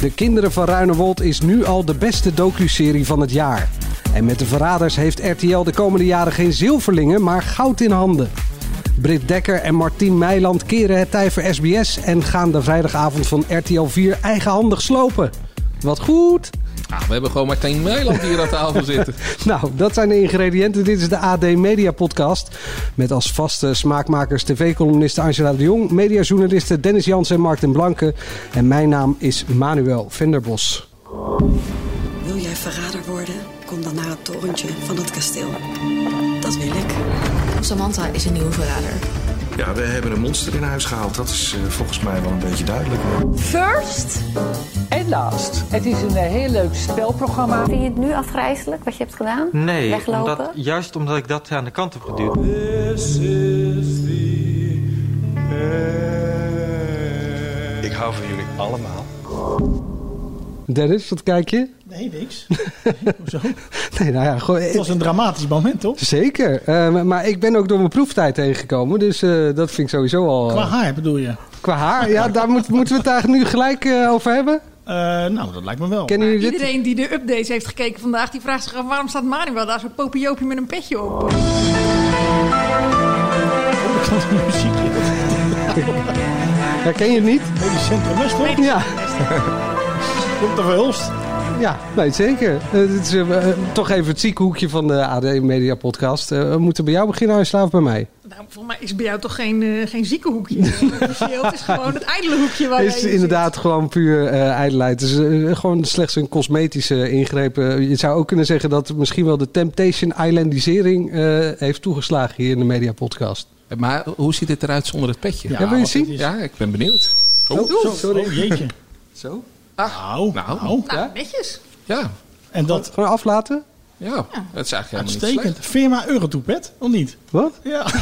De Kinderen van Ruinewold is nu al de beste docuserie van het jaar. En met de Verraders heeft RTL de komende jaren geen zilverlingen, maar goud in handen. Britt Dekker en Martien Meiland keren het tij voor SBS en gaan de vrijdagavond van RTL 4 eigenhandig slopen. Wat goed! Ah, we hebben gewoon Martijn Meiland hier aan tafel zitten. Nou, dat zijn de ingrediënten. Dit is de AD Media Podcast. Met als vaste smaakmakers tv-columniste Angela de Jong, mediajournalisten Dennis Jansen en Martin Blanke. En mijn naam is Manuel Venderbos. Wil jij verrader worden? Kom dan naar het torentje van het kasteel. Dat wil ik. Samantha is een nieuwe verrader. Ja, we hebben een monster in huis gehaald. Dat is eh, volgens mij wel een beetje duidelijk. First? En last. Het is een eh, heel leuk spelprogramma. Vind je het nu afgrijzelijk wat je hebt gedaan? Nee, Weglopen? omdat, juist omdat ik dat aan de kant heb geduwd. Ik hou van jullie allemaal. Dennis, wat kijk je? Nee, niks. Hoezo? Nee, nou ja, gewoon, Het was een dramatisch moment, toch? Zeker. Eh, maar- ik ben ook door mijn proeftijd heen gekomen. Dus eh, dat vind ik sowieso al... Qua eh, haar bedoel je? qua haar? Ja, daar moet- moeten we het eigenlijk nu gelijk over hebben. Eh, nou, dat lijkt me wel. Kennen jullie dit? Iedereen die de updates heeft gekeken vandaag, die vraagt zich af waarom staat Manuel daar zo popiopie met een petje op. Oh, ik had een muziekje. Herken je het niet? Medisch Centrum West, toch? Ja, Komt er verhulst. ja nee, zeker. Eh, dit is eh, eh, toch even het ziekenhoekje van de AD Media Podcast. Eh, we moeten bij jou beginnen, Angela, of bij mij? Nou, volgens mij is bij jou toch geen, eh, geen ziekenhoekje. Officieel, het is gewoon het ijdele hoekje waar Het jij is in inderdaad gewoon puur eh ijdelheid. Het is eh, gewoon slechts een cosmetische ingreep. Je zou ook kunnen zeggen dat misschien wel de Temptation Islandisering eh, heeft toegeslagen hier in de Media Podcast. Maar hoe ziet het eruit zonder het petje? Ja, wil je zien? Ja, ik ben benieuwd. Oh, Zo, sorry. Oh, jeetje. Zo? Nou, Nou. nou. zit. Nou, netjes. ja. En dat Gewoon aflaten? Ja, het is eigenlijk helemaal niet uitstekend. slecht. Firma Eurotoepet, of niet? Wat? Ja.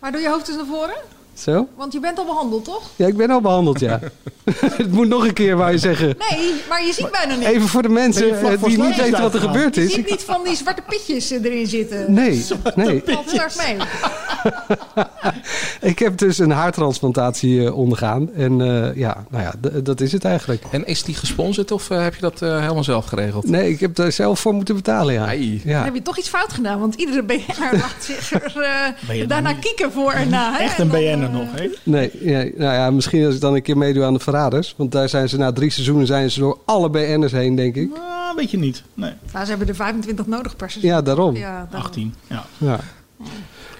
Maar doe je hoofd eens naar voren? Zo? Want je bent al behandeld, toch? Ja, ik ben al behandeld, ja. het moet nog een keer, wou je zeggen. Nee, maar je ziet bijna niet. Even voor de mensen je voor die niet weten wat er gebeurd Je is. ziet niet van die zwarte pitjes erin zitten. Nee, nee. Dat valt heel erg mee. Ik heb dus een haartransplantatie eh, ondergaan. En eh, ja, nou ja, dat is het eigenlijk. En is die gesponsord of eh, heb je dat helemaal zelf geregeld? Nee, ik heb er zelf voor moeten betalen, ja. Dan ja. heb je toch iets fout gedaan, want iedere BN'er laat zich er je daarna kieken voor en na. hè? Echt En een BN'er nog, hè? Nee, nee, nou ja, misschien als ik dan een keer meedoe aan de Verraders. Want daar zijn ze na drie seizoenen zijn ze door alle BN'ers heen, denk ik. Nou, weet je niet. Nee, Nou, ze hebben er 25 nodig per seizoen. Ja, daarom. Ja, daarom. 18. Ja. Ja.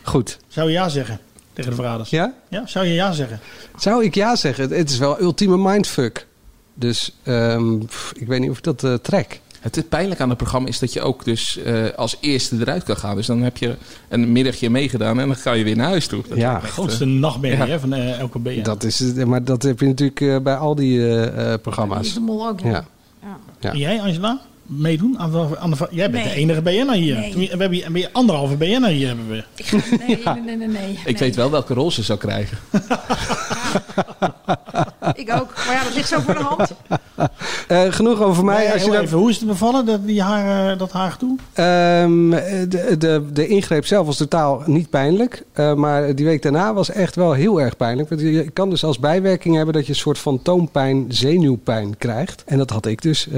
Goed. Zou je ja zeggen tegen de verraders? Ja? Ja, zou je ja zeggen? Zou ik ja zeggen? Het is wel ultieme mindfuck. Dus ehm, pff, ik weet niet of ik dat eh, trek. Het pijnlijk aan het programma is dat je ook dus eh, als eerste eruit kan gaan. Dus dan heb je een middagje meegedaan en dan ga je weer naar huis toe. Dat Ja, echt, Grootste eh, nachtmerrie Ja. van eh, elke BN. Dat is het, maar dat heb je natuurlijk bij al die eh, eh, Die is programma's. de mol ook. Ja. Ja. Ja. Ja. En jij, Angela? Meedoen? Aan de, aan de, jij bent Nee. de enige BN'er hier. Nee. We hebben hier, ben je anderhalve BN'er hier hebben we. Nee, nee, nee, nee. Ik weet wel welke rol ze zou krijgen. Ik ook. Maar ja, dat ligt zo voor de hand. Eh, genoeg over mij. Als je even, hoe is het bevallen, dat, die haar, eh, dat haargedoe? Ehm, de, de, de ingreep zelf was totaal niet pijnlijk. Eh, maar die week daarna was echt wel heel erg pijnlijk. Want je kan dus als bijwerking hebben dat je een soort fantoompijn, zenuwpijn krijgt. En dat had ik dus.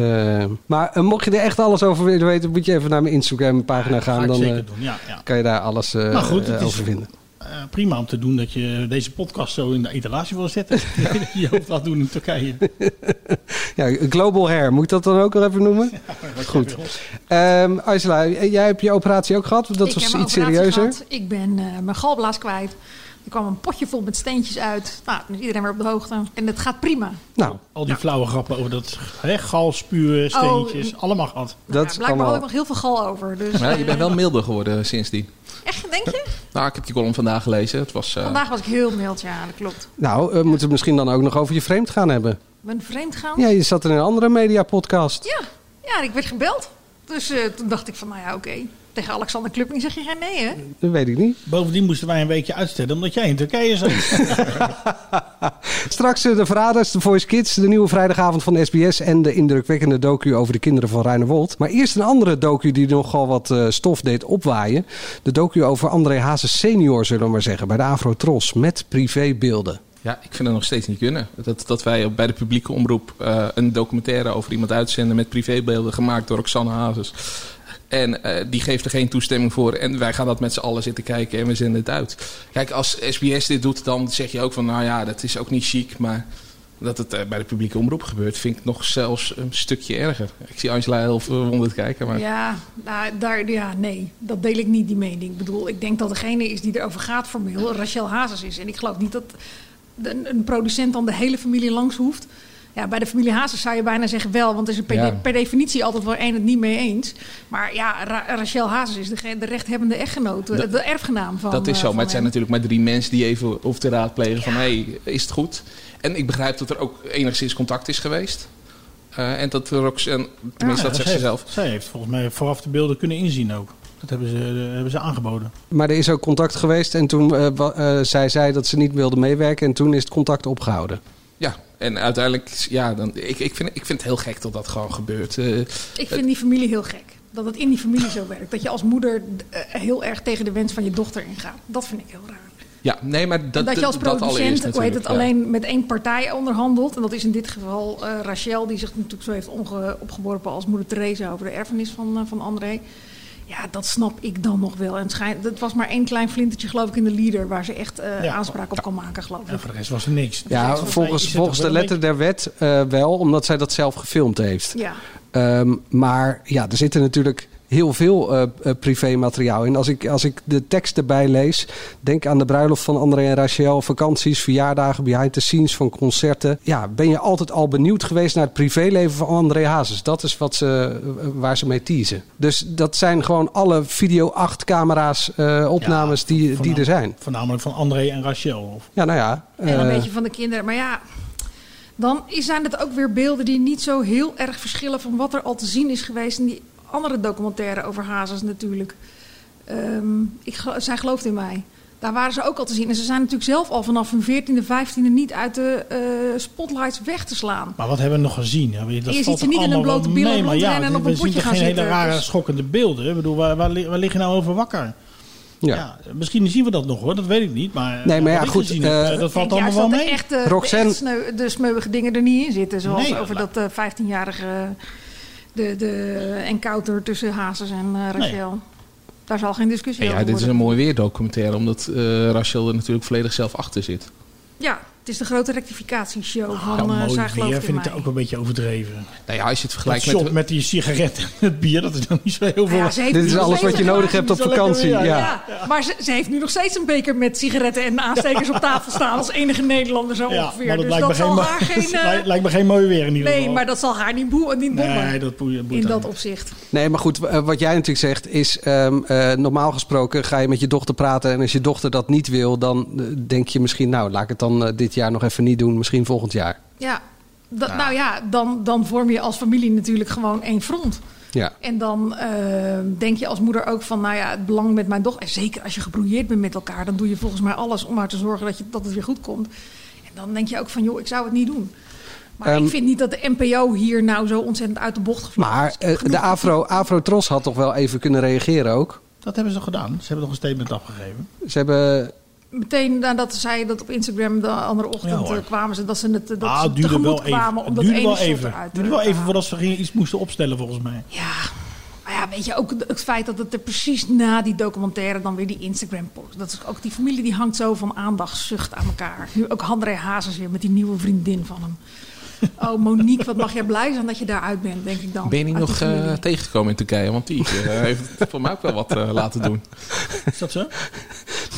Maar mocht je er echt alles over willen weten, moet je even naar mijn Instagram pagina Ga gaan. Dan zeker eh, doen, ja. ja. kan je daar alles eh, Maar goed, het eh, is- over vinden. Eh, prima om te doen dat je deze podcast zo in de etalage wil zetten. je hoofd laat doen in Turkije. Ja, global hair, moet ik dat dan ook nog even noemen? Goed. Ehm Angela, jij hebt je operatie ook gehad. Dat ik was iets serieuzer. gehad. Ik ben eh, mijn galblaas kwijt. Er kwam een potje vol met steentjes uit. Nou, iedereen weer op de hoogte. En het gaat prima. Nou, Al die flauwe grappen over dat hè, gal, spuwen, steentjes, allemaal gehad. dat Ja, is blijkbaar had ik allemaal... nog heel veel gal over. Dus, Maar je bent eh, wel milder geworden sindsdien. Echt, denk je? Nou, ik heb die column vandaag gelezen. Het was... eh, Vandaag was ik heel mild, ja, dat klopt. Nou, eh, moeten we misschien dan ook nog over je vreemd gaan hebben. ben vreemd gaan. Ja, je zat in een andere mediapodcast. Ja, ja, ik werd gebeld. Dus uh, toen dacht ik van, nou ja, oké. Okay. Tegen Alexander Klupping zeg je geen nee, hè? Dat weet ik niet. Bovendien moesten wij een weekje uitstellen, omdat jij in Turkije zat. Straks de Verraders, de Voice Kids, de nieuwe vrijdagavond van SBS... en de indrukwekkende docu over de kinderen van Ruinewold. Maar eerst een andere docu die nogal wat uh, stof deed opwaaien. De docu over André Hazes senior, zullen we maar zeggen, bij de Afro-Tros. Met privébeelden. Ja, ik vind het nog steeds niet kunnen. Dat, dat wij bij de publieke omroep uh, een documentaire over iemand uitzenden met privébeelden gemaakt door Roxanne Hazes. En uh, die geeft er geen toestemming voor. En wij gaan dat met z'n allen zitten kijken en we zenden het uit. Kijk, als SBS dit doet, dan zeg je ook van... nou ja, dat is ook niet chic, maar... Dat het uh, bij de publieke omroep gebeurt, vind ik nog zelfs een stukje erger. Ik zie Angela heel verwonderd kijken. Maar... Ja, nou, daar, ja, nee, dat deel ik niet, die mening. Ik bedoel, ik denk dat degene is die erover gaat formeel Rachel Hazes is. En ik geloof niet dat een producent dan de hele familie langs hoeft. Ja, bij de familie Hazes zou je bijna zeggen wel, want er is per, ja. de, per definitie altijd wel één het niet mee eens. Maar ja, Ra Rachel Hazes is de, de rechthebbende echtgenoot, de, de erfgenaam van Dat is zo, uh, maar het zijn natuurlijk maar drie mensen die even hoeven te raadplegen ja. van... hé, hey, is het goed? En ik begrijp dat er ook enigszins contact is geweest. Uh, en dat er ook, en, tenminste ja, dat zegt ze zelf. Zij heeft volgens mij vooraf de beelden kunnen inzien ook. Dat hebben ze, uh, hebben ze aangeboden. Maar er is ook contact geweest en toen uh, uh, zei zij dat ze niet wilde meewerken en toen is het contact opgehouden. En uiteindelijk, ja, dan, ik, ik, vind, ik vind het heel gek dat dat gewoon gebeurt. Uh, ik vind die familie heel gek. Dat het in die familie zo werkt. Dat je als moeder heel erg tegen de wens van je dochter ingaat. Dat vind ik heel raar. Ja, nee, maar dat, dat je als producent, hoe heet het, ja. alleen met één partij onderhandelt. En dat is in dit geval uh, Rachel, die zich natuurlijk zo heeft opgeworpen als moeder Theresa over de erfenis van, uh, van André. Ja, dat snap ik dan nog wel. En schijn, dat was maar één klein flintertje, geloof ik, in de leader... waar ze echt uh, ja, aanspraak op kan maken, geloof ik. Ja, voor de rest was er niks. Ja, dus volgens, volgens de letter der wet uh, wel, omdat zij dat zelf gefilmd heeft. Ja. Um, maar ja, er zitten natuurlijk heel veel uh, uh, privémateriaal in. Als ik, als ik de tekst erbij lees, denk aan de bruiloft van André en Rachel, vakanties, verjaardagen, behind the scenes van concerten. Ja, ben je altijd al benieuwd geweest naar het privéleven van André Hazes? Dat is wat ze, uh, waar ze mee teasen. Dus dat zijn gewoon alle video 8 camera's uh, opnames ja, die, die er zijn. Voornamelijk van André en Rachel. Of? Ja, nou ja. En een beetje van de kinderen. Maar ja, dan zijn het ook weer beelden die niet zo heel erg verschillen van wat er al te zien is geweest in die andere documentaire over Hazes natuurlijk. Um, ik, zij gelooft in mij. Daar waren ze ook al te zien. En ze zijn natuurlijk zelf al vanaf hun 14e, 15e niet uit de uh, spotlights weg te slaan. Maar wat hebben we nog gezien? Ja, dat je ziet ze niet in een blote billen nee, rondrennen ja, en op een potje zien gaan geen zitten. hele rare, Dus- schokkende beelden. Ik bedoel, waar, waar, waar lig je nou over wakker? Ja. Ja, misschien zien we dat nog hoor, dat weet ik niet. Maar, Nee, maar ja, ik goed, gezien eh, eh, dat valt Ik denk allemaal wel juist mee. dat de echte, Roxanne- de, echt sneu, de smeuïge dingen er niet in zitten. Zoals Nee, over dat dat uh, 15-jarige... De, de encounter tussen Hazes en uh, Rachel. Daar zal geen discussie Ja, over dit is een mooi weerdocumentaire, omdat uh, Rachel er natuurlijk volledig zelf achter zit. Ja, het is de grote rectificatieshow van Ja, uh, mooi Zij weer gelooft in vind ik ook een beetje overdreven. Nou ja, als je het vergelijkt shot met... met die sigaret en het bier, dat is dan niet zo heel veel. Ja, Dit is alles wat je nodig hebt op lekker vakantie. Ja. Ja, maar ze, ze heeft nu nog steeds een beker met sigaretten en aanstekers op tafel staan als enige Nederlander zo Ja, ongeveer. maar dat dus lijkt, dat me zal geen, haar geen... eh, lijkt- lijkt me geen mooi weer in ieder geval. nee, maar dat zal haar niet, boe, niet bommen Nee, dat boeit, in dat niet. opzicht. Nee, maar goed, uh, wat jij natuurlijk zegt is... Um, uh, normaal gesproken ga je met je dochter praten... en als je dochter dat niet wil, dan uh, denk je misschien... nou, laat ik het dan dit jaar nog even niet doen, misschien volgend jaar. Ja, da, nou ja, dan, dan vorm je als familie natuurlijk gewoon één front. Ja. En dan uh, denk je als moeder ook van, nou ja, het belang met mijn dochter... en zeker als je gebrouilleerd bent met elkaar... dan doe je volgens mij alles om maar te zorgen dat, je, dat het weer goed komt. En dan denk je ook van, joh, ik zou het niet doen. Maar um, ik vind niet dat de NPO hier nou zo ontzettend uit de bocht gevlogen Maar uh, de Afro, Afro Tros had toch wel even kunnen reageren ook? Dat hebben ze gedaan. Ze hebben nog een statement afgegeven. Ze hebben... Meteen nadat zij dat op Instagram de andere ochtend Ja, uh, kwamen ze dat ze het dat Ah, ze duurde wel even. kwamen Het om dat duurde ene wel even. Het te duurde wel even voordat ze gingen- iets moesten opstellen volgens mij. Ja, maar ja, weet je, ook het feit dat het er precies na die documentaire dan weer die Instagram post. Dat is ook die familie die hangt zo van aandachtszucht aan elkaar. Nu ook André Hazes weer met die nieuwe vriendin van hem. Oh, Monique, wat mag jij blij zijn dat je daaruit bent, denk ik dan. Ben je niet nog uh, tegengekomen in Turkije? Want die uh, heeft voor mij ook wel wat uh, laten doen. Is dat zo?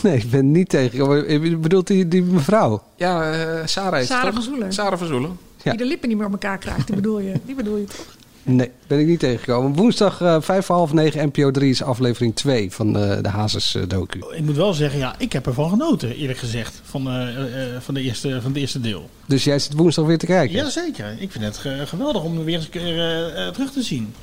Nee, ik ben niet tegengekomen. Ik bedoel die, die mevrouw? Ja, Sarah Sarah van? Zoelen. Sarah van Zoelen. Ja. Die de lippen niet meer op elkaar krijgt, die bedoel je, die bedoel je toch? Nee, ben ik niet tegengekomen. Woensdag uh, vijf voor half negen, NPO 3 is aflevering 2 van uh, de Hazes uh, docu. Ik moet wel zeggen, ja, ik heb ervan genoten, eerlijk gezegd, van, van, de eerste, van het eerste deel. Dus jij zit woensdag weer te kijken? Jazeker, ik vind het geweldig om weer eens een keer terug te zien.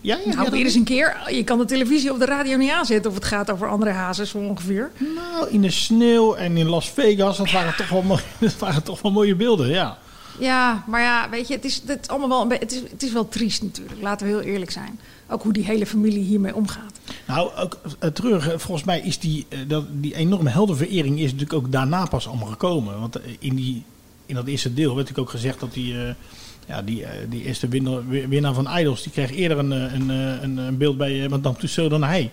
Ja, ja, nou, weer eens een keer. Je kan de televisie of de radio niet aanzetten of het gaat over andere hazes zo ongeveer. Nou, in de sneeuw en in Las Vegas, dat waren, toch, wel mooie, dat waren toch wel mooie beelden, ja. Ja, maar ja, weet je, het is, het allemaal wel, het is, het is wel triest natuurlijk. Laten we heel eerlijk zijn. Ook hoe die hele familie hiermee omgaat. Nou, ook uh, terug, volgens mij is die, uh, dat, die enorme heldenverering is natuurlijk ook daarna pas allemaal gekomen. Want in, die, in dat eerste deel werd natuurlijk ook gezegd dat die, ja, die, die eerste winnaar, winnaar van Idols, die kreeg eerder een, een, een, een beeld bij Madame Tussauds dan hij.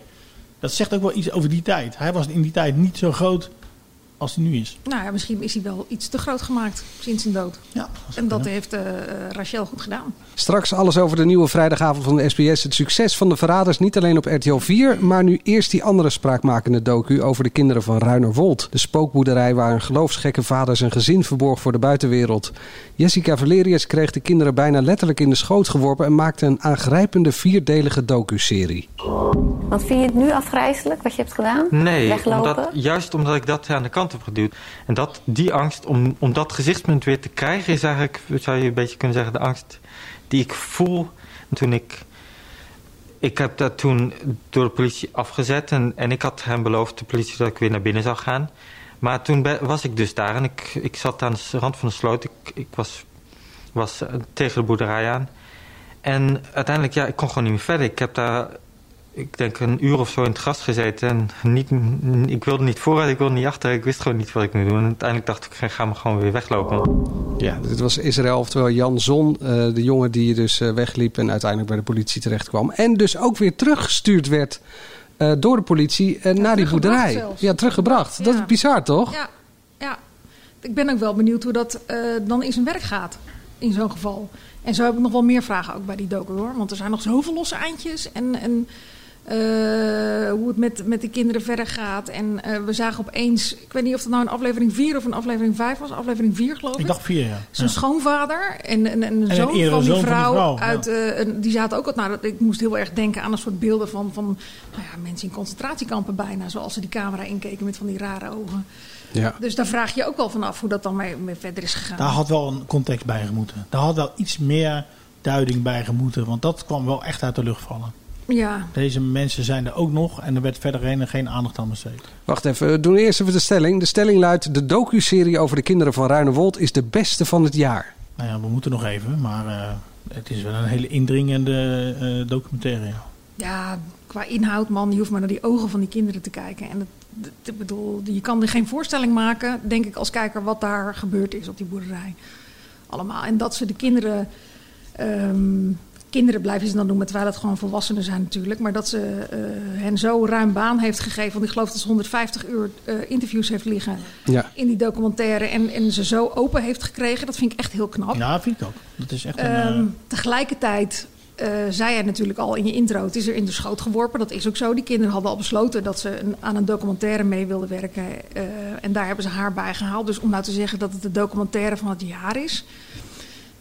Dat zegt ook wel iets over die tijd. Hij was in die tijd niet zo groot als hij nu is. Nou ja, misschien is hij wel iets te groot gemaakt sinds zijn dood. Ja, dat en dat heeft uh, Rachel goed gedaan. Straks alles over de nieuwe vrijdagavond van de SBS. Het succes van de verraders, niet alleen op RTL 4... maar nu eerst die andere spraakmakende docu over de kinderen van Ruinerwold. De spookboerderij waar een geloofsgekke vader zijn gezin verborg voor de buitenwereld. Jessica Valerius kreeg de kinderen bijna letterlijk in de schoot geworpen... en maakte een aangrijpende vierdelige docu-serie. Want vind je het nu afgrijzelijk wat je hebt gedaan? Nee, omdat, juist omdat ik dat aan de kant geduwd. En dat, die angst om, om dat gezichtspunt weer te krijgen... is eigenlijk, zou je een beetje kunnen zeggen, de angst die ik voel toen ik... Ik heb dat toen door de politie afgezet en, en ik had hem beloofd, de politie, dat ik weer naar binnen zou gaan. Maar toen was ik dus daar en ik, ik zat aan de rand van de sloot. Ik, ik was, was tegen de boerderij aan. En uiteindelijk, ja, ik kon gewoon niet meer verder. Ik heb daar ik denk een uur of zo in het gras gezeten. En niet, ik wilde niet vooruit, ik wilde niet achter. Ik wist gewoon niet wat ik moest doen. En uiteindelijk dacht ik, ik ga me gewoon weer weglopen. Ja, dit was Israël, oftewel Jan Zon. Uh, de jongen die dus uh, wegliep en uiteindelijk bij de politie terecht kwam. En dus ook weer teruggestuurd werd uh, door de politie naar die boerderij. Zelfs. Ja, teruggebracht. Ja. Dat is bizar, toch? Ja, ja. Ik ben ook wel benieuwd hoe dat dan in zijn werk gaat. In zo'n geval. En zo heb ik nog wel meer vragen ook bij die docu hoor. Want er zijn nog zoveel losse eindjes. En... en uh, hoe het met, met de kinderen verder gaat. En uh, we zagen opeens, ik weet niet of het nou een aflevering 4 of een aflevering 5 was. Aflevering 4 geloof ik. Ik dacht 4, ja. Zijn ja. schoonvader en, en, en, en zoon, van die, vrouw, van die vrouw uit, ja. uh, die zaten ook... Nou, dat, ik moest heel erg denken aan een soort beelden van, van nou ja, mensen in concentratiekampen bijna. Zoals ze die camera inkeken met van die rare ogen. Ja. Dus daar vraag je ook wel vanaf hoe dat dan mee, mee verder is gegaan. Daar had wel een context bij gemoeten. Daar had wel iets meer duiding bij gemoeten. Want dat kwam wel echt uit de lucht vallen. Ja. Deze mensen zijn er ook nog en er werd verder geen aandacht aan besteed. Wacht even, we doen eerst even de stelling. De stelling luidt: de docu-serie over de kinderen van Ruinewold is de beste van het jaar. Nou ja, we moeten nog even, maar uh, het is wel een hele indringende uh, documentaire. Ja. ja, qua inhoud, man, je hoeft maar naar die ogen van die kinderen te kijken. En het, ik bedoel, je kan er geen voorstelling maken, denk ik, als kijker, wat daar gebeurd is op die boerderij. Allemaal. En dat ze de kinderen. Um, kinderen blijven ze dan noemen, terwijl het gewoon volwassenen zijn natuurlijk. Maar dat ze uh, hen zo ruim baan heeft gegeven. Want ik geloof dat ze 150 uur uh, interviews heeft liggen ja. in die documentaire. En, en ze zo open heeft gekregen. Dat vind ik echt heel knap. Ja, vind ik ook. Dat is echt een, um, uh... Tegelijkertijd zei jij natuurlijk al in je intro, het is er in de schoot geworpen. Dat is ook zo. Die kinderen hadden al besloten dat ze een, aan een documentaire mee wilden werken. en daar hebben ze haar bij gehaald. Dus om nou te zeggen dat het de documentaire van het jaar is...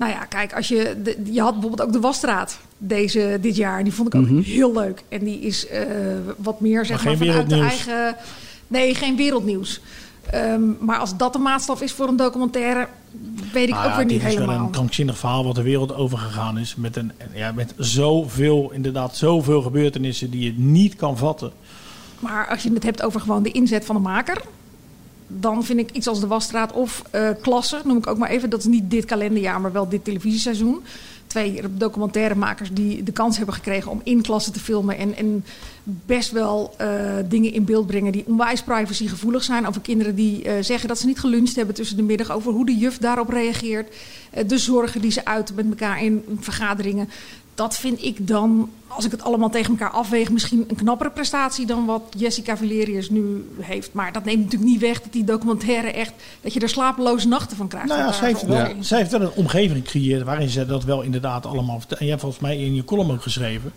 Nou ja, kijk, als je, de, je had bijvoorbeeld ook de wasstraat deze, dit jaar. Die vond ik ook mm -hmm. heel leuk. En die is uh, wat meer zeg maar, maar vanuit de eigen... Nee, geen wereldnieuws. Um, maar als dat de maatstaf is voor een documentaire, weet ik nou ook ja, weer niet helemaal. Het is wel een krankzinnig verhaal wat de wereld overgegaan is. Met, een, ja, met zoveel, inderdaad, zoveel gebeurtenissen die je niet kan vatten. Maar als je het hebt over gewoon de inzet van de maker dan vind ik iets als de Wasstraat of uh, Klasse, noem ik ook maar even. Dat is niet dit kalenderjaar, maar wel dit televisieseizoen. Twee documentairemakers die de kans hebben gekregen om in klasse te filmen. En, en best wel uh, dingen in beeld brengen die onwijs privacygevoelig zijn. Over kinderen die uh, zeggen dat ze niet geluncht hebben tussen de middag. Over hoe de juf daarop reageert. de zorgen die ze uiten met elkaar in vergaderingen dat vind ik dan, als ik het allemaal tegen elkaar afweeg, misschien een knappere prestatie dan wat Jessica Valerius nu heeft. Maar dat neemt natuurlijk niet weg dat die documentaire echt, dat je er slapeloze nachten van krijgt. Nou ja, zij heeft, wel, ja. zij heeft wel een omgeving gecreëerd waarin ze dat wel inderdaad allemaal. En jij hebt volgens mij in je column ook geschreven.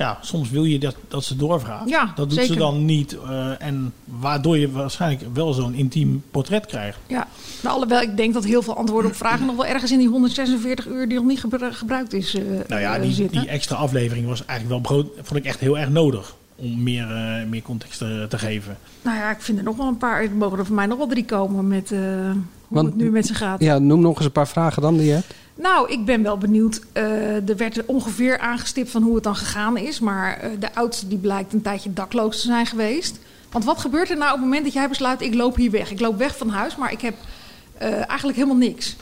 Ja, soms wil je dat, dat ze doorvraagt. Ja, dat doet zeker. ze dan niet. eh, en waardoor je waarschijnlijk wel zo'n intiem portret krijgt. Ja, nou, alhoewel ik denk dat heel veel antwoorden op vragen nog wel ergens in die 146 uur die nog niet gebru- gebruikt is eh, Nou ja, eh, die, zitten. die extra aflevering was eigenlijk wel brood, vond ik echt heel erg nodig. Om meer, eh, meer context te, te geven. Nou ja, ik vind er nog wel een paar. Er mogen er voor mij nog wel drie komen met eh, hoe Want- het nu met ze gaat. Ja, noem nog eens een paar vragen dan die je hebt. Nou, ik ben wel benieuwd. Eh, er werd ongeveer aangestipt van hoe het dan gegaan is. Maar eh, de oudste die blijkt een tijdje dakloos te zijn geweest. Want wat gebeurt er nou op het moment dat jij besluit... ik loop hier weg. Ik loop weg van huis, maar ik heb eh, eigenlijk helemaal niks.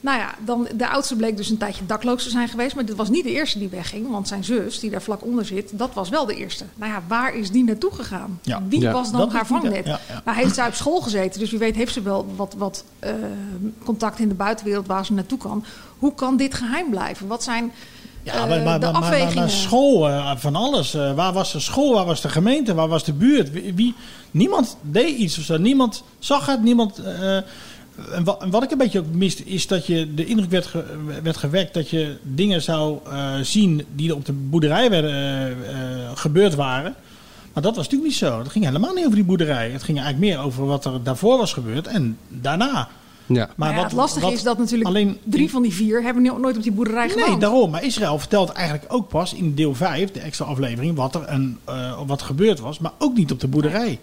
Nou ja, dan, de oudste bleek dus een tijdje dakloos te zijn geweest. Maar dit was niet de eerste die wegging. Want zijn zus, die daar vlak onder zit, dat was wel de eerste. Nou ja, waar is die naartoe gegaan? Ja. Wie Ja. was dan Dat haar vangnet? ja, ja. Nou heeft zij op school gezeten. Dus wie weet heeft ze wel wat, wat eh, contact in de buitenwereld waar ze naartoe kan. Hoe kan dit geheim blijven? Wat zijn Ja, eh, maar, maar, de maar, maar, afwegingen? maar school, eh, van alles. Eh, waar was de school, waar was de gemeente, waar was de buurt? Wie, wie- niemand deed iets of zo. Niemand zag het, niemand... eh, en wa- en wat ik een beetje ook miste, is dat je de indruk werd, ge- werd gewekt dat je dingen zou eh, zien die er op de boerderij werden, eh, eh, gebeurd waren. Maar dat was natuurlijk niet zo. Het ging helemaal niet over die boerderij. Het ging eigenlijk meer over wat er daarvoor was gebeurd en daarna. Ja. Maar ja, wat- het lastige wat is dat natuurlijk alleen drie van die vier hebben no- nooit op die boerderij gewoond. Nee, daarom. Maar Israël vertelt eigenlijk ook pas in deel 5, de extra aflevering, wat er, een, eh, wat er gebeurd was. Maar ook niet op de boerderij. Nee.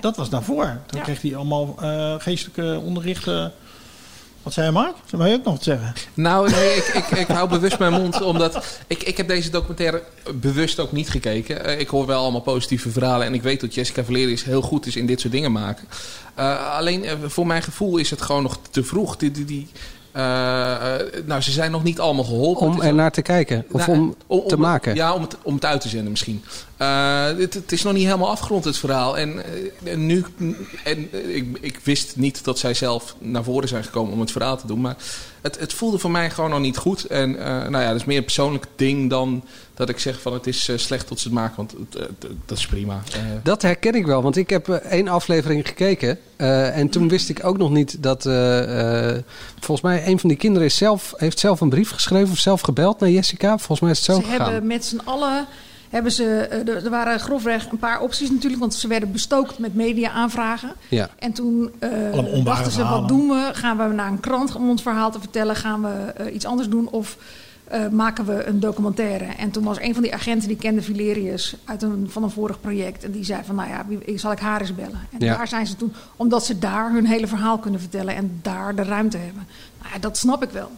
Dat was daarvoor. Dan Ja. kreeg hij allemaal eh, geestelijke onderrichten. Wat zei je, Mark? Zou jij ook nog wat zeggen? Nou, nee, ik, ik, ik hou bewust mijn mond, omdat ik, ik heb deze documentaire bewust ook niet gekeken. Eh, ik hoor wel allemaal positieve verhalen en ik weet dat Jessica Valerius heel goed is in dit soort dingen maken. Eh, alleen voor mijn gevoel is het gewoon nog te vroeg. Die, die, die, eh, eh, nou, ze zijn nog niet allemaal geholpen. Om er naar te kijken. Of nou, om, te maken. Ja, om het, om het uit te zenden misschien. Eh, het, het is nog niet helemaal afgerond, het verhaal. En, eh, en nu, en, eh, ik, ik wist niet dat zij zelf naar voren zijn gekomen om het verhaal te doen. Maar het, het voelde voor mij gewoon nog niet goed. En eh, nou ja, dat is meer een persoonlijk ding dan dat ik zeg van het is eh, slecht tot ze het maken. Want dat is prima. Eh, Dat herken ik wel, want ik heb één aflevering gekeken. eh, en toen wist ik ook nog niet dat. eh, eh, volgens mij, een van die kinderen is zelf, heeft zelf een brief geschreven of zelf gebeld naar Jessica. Volgens mij is het zo Ze gegaan. hebben met z'n allen. Hebben ze, eh, er waren grofweg een paar opties natuurlijk, want ze werden bestookt met media-aanvragen. Ja. En toen eh, onware dachten ze, verhalen. wat doen we? Gaan we naar een krant om ons verhaal te vertellen? Gaan we eh, iets anders doen? Of eh, maken we een documentaire? En toen was een van die agenten, die kende Valerius uit een, van een vorig project. En die zei van, nou ja, wie, zal ik haar eens bellen? En Ja. daar zijn ze toen, omdat ze daar hun hele verhaal kunnen vertellen en daar de ruimte hebben. Nou ja, dat snap ik wel.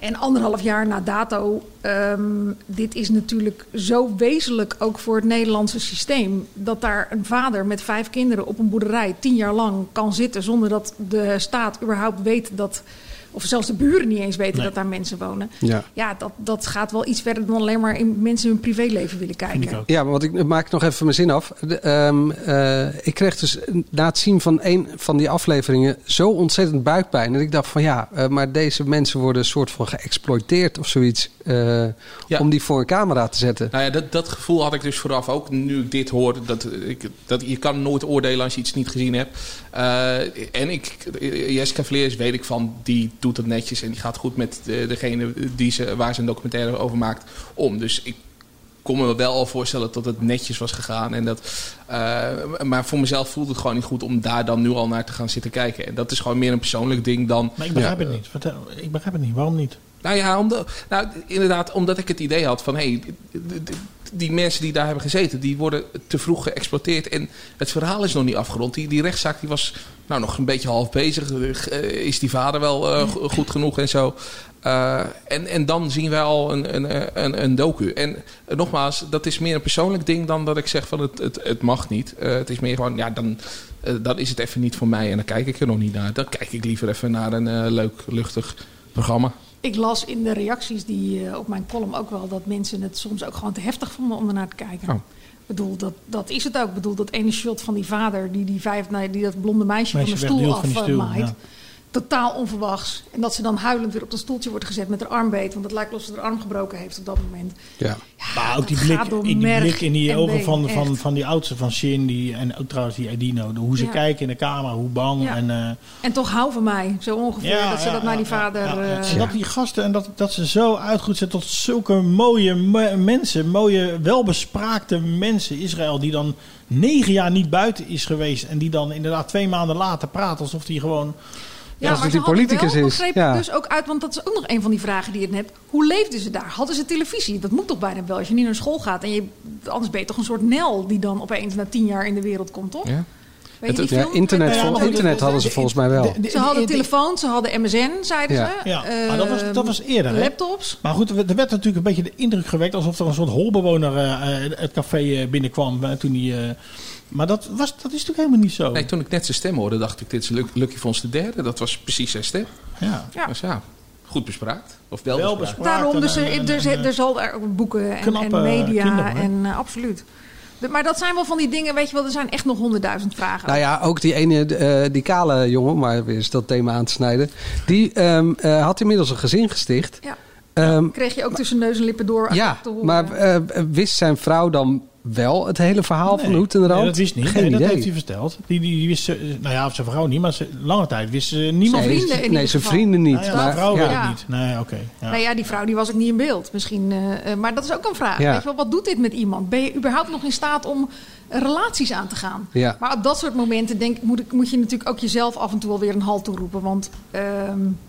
En anderhalf jaar na dato, ehm, dit is natuurlijk zo wezenlijk ook voor het Nederlandse systeem. Dat daar een vader met vijf kinderen op een boerderij tien jaar lang kan zitten zonder dat de staat überhaupt weet dat. Of zelfs de buren niet eens weten Nee. dat daar mensen wonen. Ja. Ja, dat, dat gaat wel iets verder dan alleen maar in mensen hun privéleven willen kijken. Ja, maar wat ik maak nog even mijn zin af. De, ehm, eh, ik kreeg dus na het zien van een van die afleveringen zo ontzettend buikpijn. En ik dacht van ja, eh, maar deze mensen worden een soort van geëxploiteerd of zoiets. eh, Ja. Om die voor een camera te zetten. Nou ja, dat, dat gevoel had ik dus vooraf ook. Nu ik dit hoor, dat, ik, dat, je kan nooit oordelen als je iets niet gezien hebt. Eh, en ik, Jessica Vleers weet ik van, die doet het netjes. En die gaat goed met de, degene die ze, waar ze een documentaire over maakt om. Dus ik kon me wel al voorstellen dat het netjes was gegaan. En dat, eh, maar voor mezelf voelt het gewoon niet goed om daar dan nu al naar te gaan zitten kijken. En dat is gewoon meer een persoonlijk ding dan... Maar ik begrijp het niet. Vertel, ik begrijp het niet. Waarom niet? Nou ja, omdat, nou, inderdaad, omdat ik het idee had van... Hey, d- d- die mensen die daar hebben gezeten, die worden te vroeg geëxploiteerd. En het verhaal is nog niet afgerond. Die, die rechtszaak die was nou, nog een beetje half bezig. Eh, Is die vader wel eh, go- goed genoeg en zo? Eh, en, en dan zien wij al een, een, een, een docu. En nogmaals, dat is meer een persoonlijk ding dan dat ik zeg van het, het, het mag niet. Het is meer gewoon, ja, dan, dan is het even niet voor mij en dan kijk ik er nog niet naar. Dan kijk ik liever even naar een leuk, luchtig programma. Ik las in de reacties die eh, op mijn column ook wel dat mensen het soms ook gewoon te heftig vonden om ernaar te kijken. Oh. Ik bedoel, dat, dat is het ook. Ik bedoel, dat ene shot van die vader die, die, vijf, nee, die dat blonde meisje, Meisje van de stoel afmaait. ja. Totaal onverwachts. En dat ze dan huilend weer op dat stoeltje wordt gezet met haar arm beet. Want het lijkt alsof ze haar arm gebroken heeft op dat moment. Ja. Ja, Maar ook die blik, die blik in die en ogen been, van, van, echt. van die oudste, van Shin die, en ook trouwens die Edino. de- Hoe ze Ja. kijken in de camera, hoe bang. Ja. En, eh, En toch hou van mij, zo ongeveer. dat ze dat naar die vader... ja, ja. eh, En dat die gasten en dat, dat ze zo uitgroeid zijn tot zulke mooie me- mensen, mooie, welbespraakte mensen. Israël die dan negen jaar niet buiten is geweest en die dan inderdaad twee maanden later praat alsof die gewoon. Ja, die ze hadden politicus wel, is, begreep ja. ik dus ook uit, want dat is ook nog een van die vragen die je net. Hoe leefden ze daar? Hadden ze televisie? Dat moet toch bijna wel als je niet naar school gaat en je, anders ben je toch een soort Nel die dan opeens na tien jaar in de wereld komt, toch? Ja. Weet je die Ja, film? internet, vol- internet hadden ze volgens mij wel. Ze hadden telefoon, ze hadden MSN, zeiden Ja. ze. Ja, maar dat was, dat was eerder. hè? Laptops. Maar goed, er werd natuurlijk een beetje de indruk gewekt alsof er een soort holbewoner eh, eh, het café eh, binnenkwam. toen die, eh, maar dat, was, dat is natuurlijk helemaal niet zo. Nee, toen ik net zijn stem hoorde, dacht ik, dit is Luc- Lucky Fons de derde. Dat was precies zijn stem. Ja. Ja. Dus ja, goed bespraakt. Of wel, Wel bespraakt. bespraakt. Daarom, dus er, en- er, en- er zal er ook boeken en, en media kinderen, en eh, absoluut. De- maar dat zijn wel van die dingen, weet je wel, er zijn echt nog honderdduizend vragen. Nou ja, ook die ene, eh, die kale jongen, maar weer eens dat thema aan te snijden. Die ehm, eh, had inmiddels een gezin gesticht. Ja. Ehm, Kreeg je ook tussen neus en lippen door ja, te horen. maar eh, wist zijn vrouw dan wel het hele verhaal van Nee, hoe en nee, rand? dat wist niet. Geen nee, dat idee. heeft hij verteld. Die, die, die wist, ze- nou ja, zijn vrouw niet, maar ze, lange tijd wist ze niemand. Zijn nee, vrienden in nee, zijn vrienden niet. Nou ja, maar, zijn vrouw ja. weet het niet. Nee, oké. ja. Nou ja, die vrouw die was ook niet in beeld. Misschien, eh, eh, maar dat is ook een vraag. Ja. Weet je wel, wat doet dit met iemand? Ben je überhaupt nog in staat om eh, relaties aan te gaan? Ja. Maar op dat soort momenten denk, ik, moet, ik, moet je natuurlijk ook jezelf af en toe alweer een halt toeroepen. Want ehm,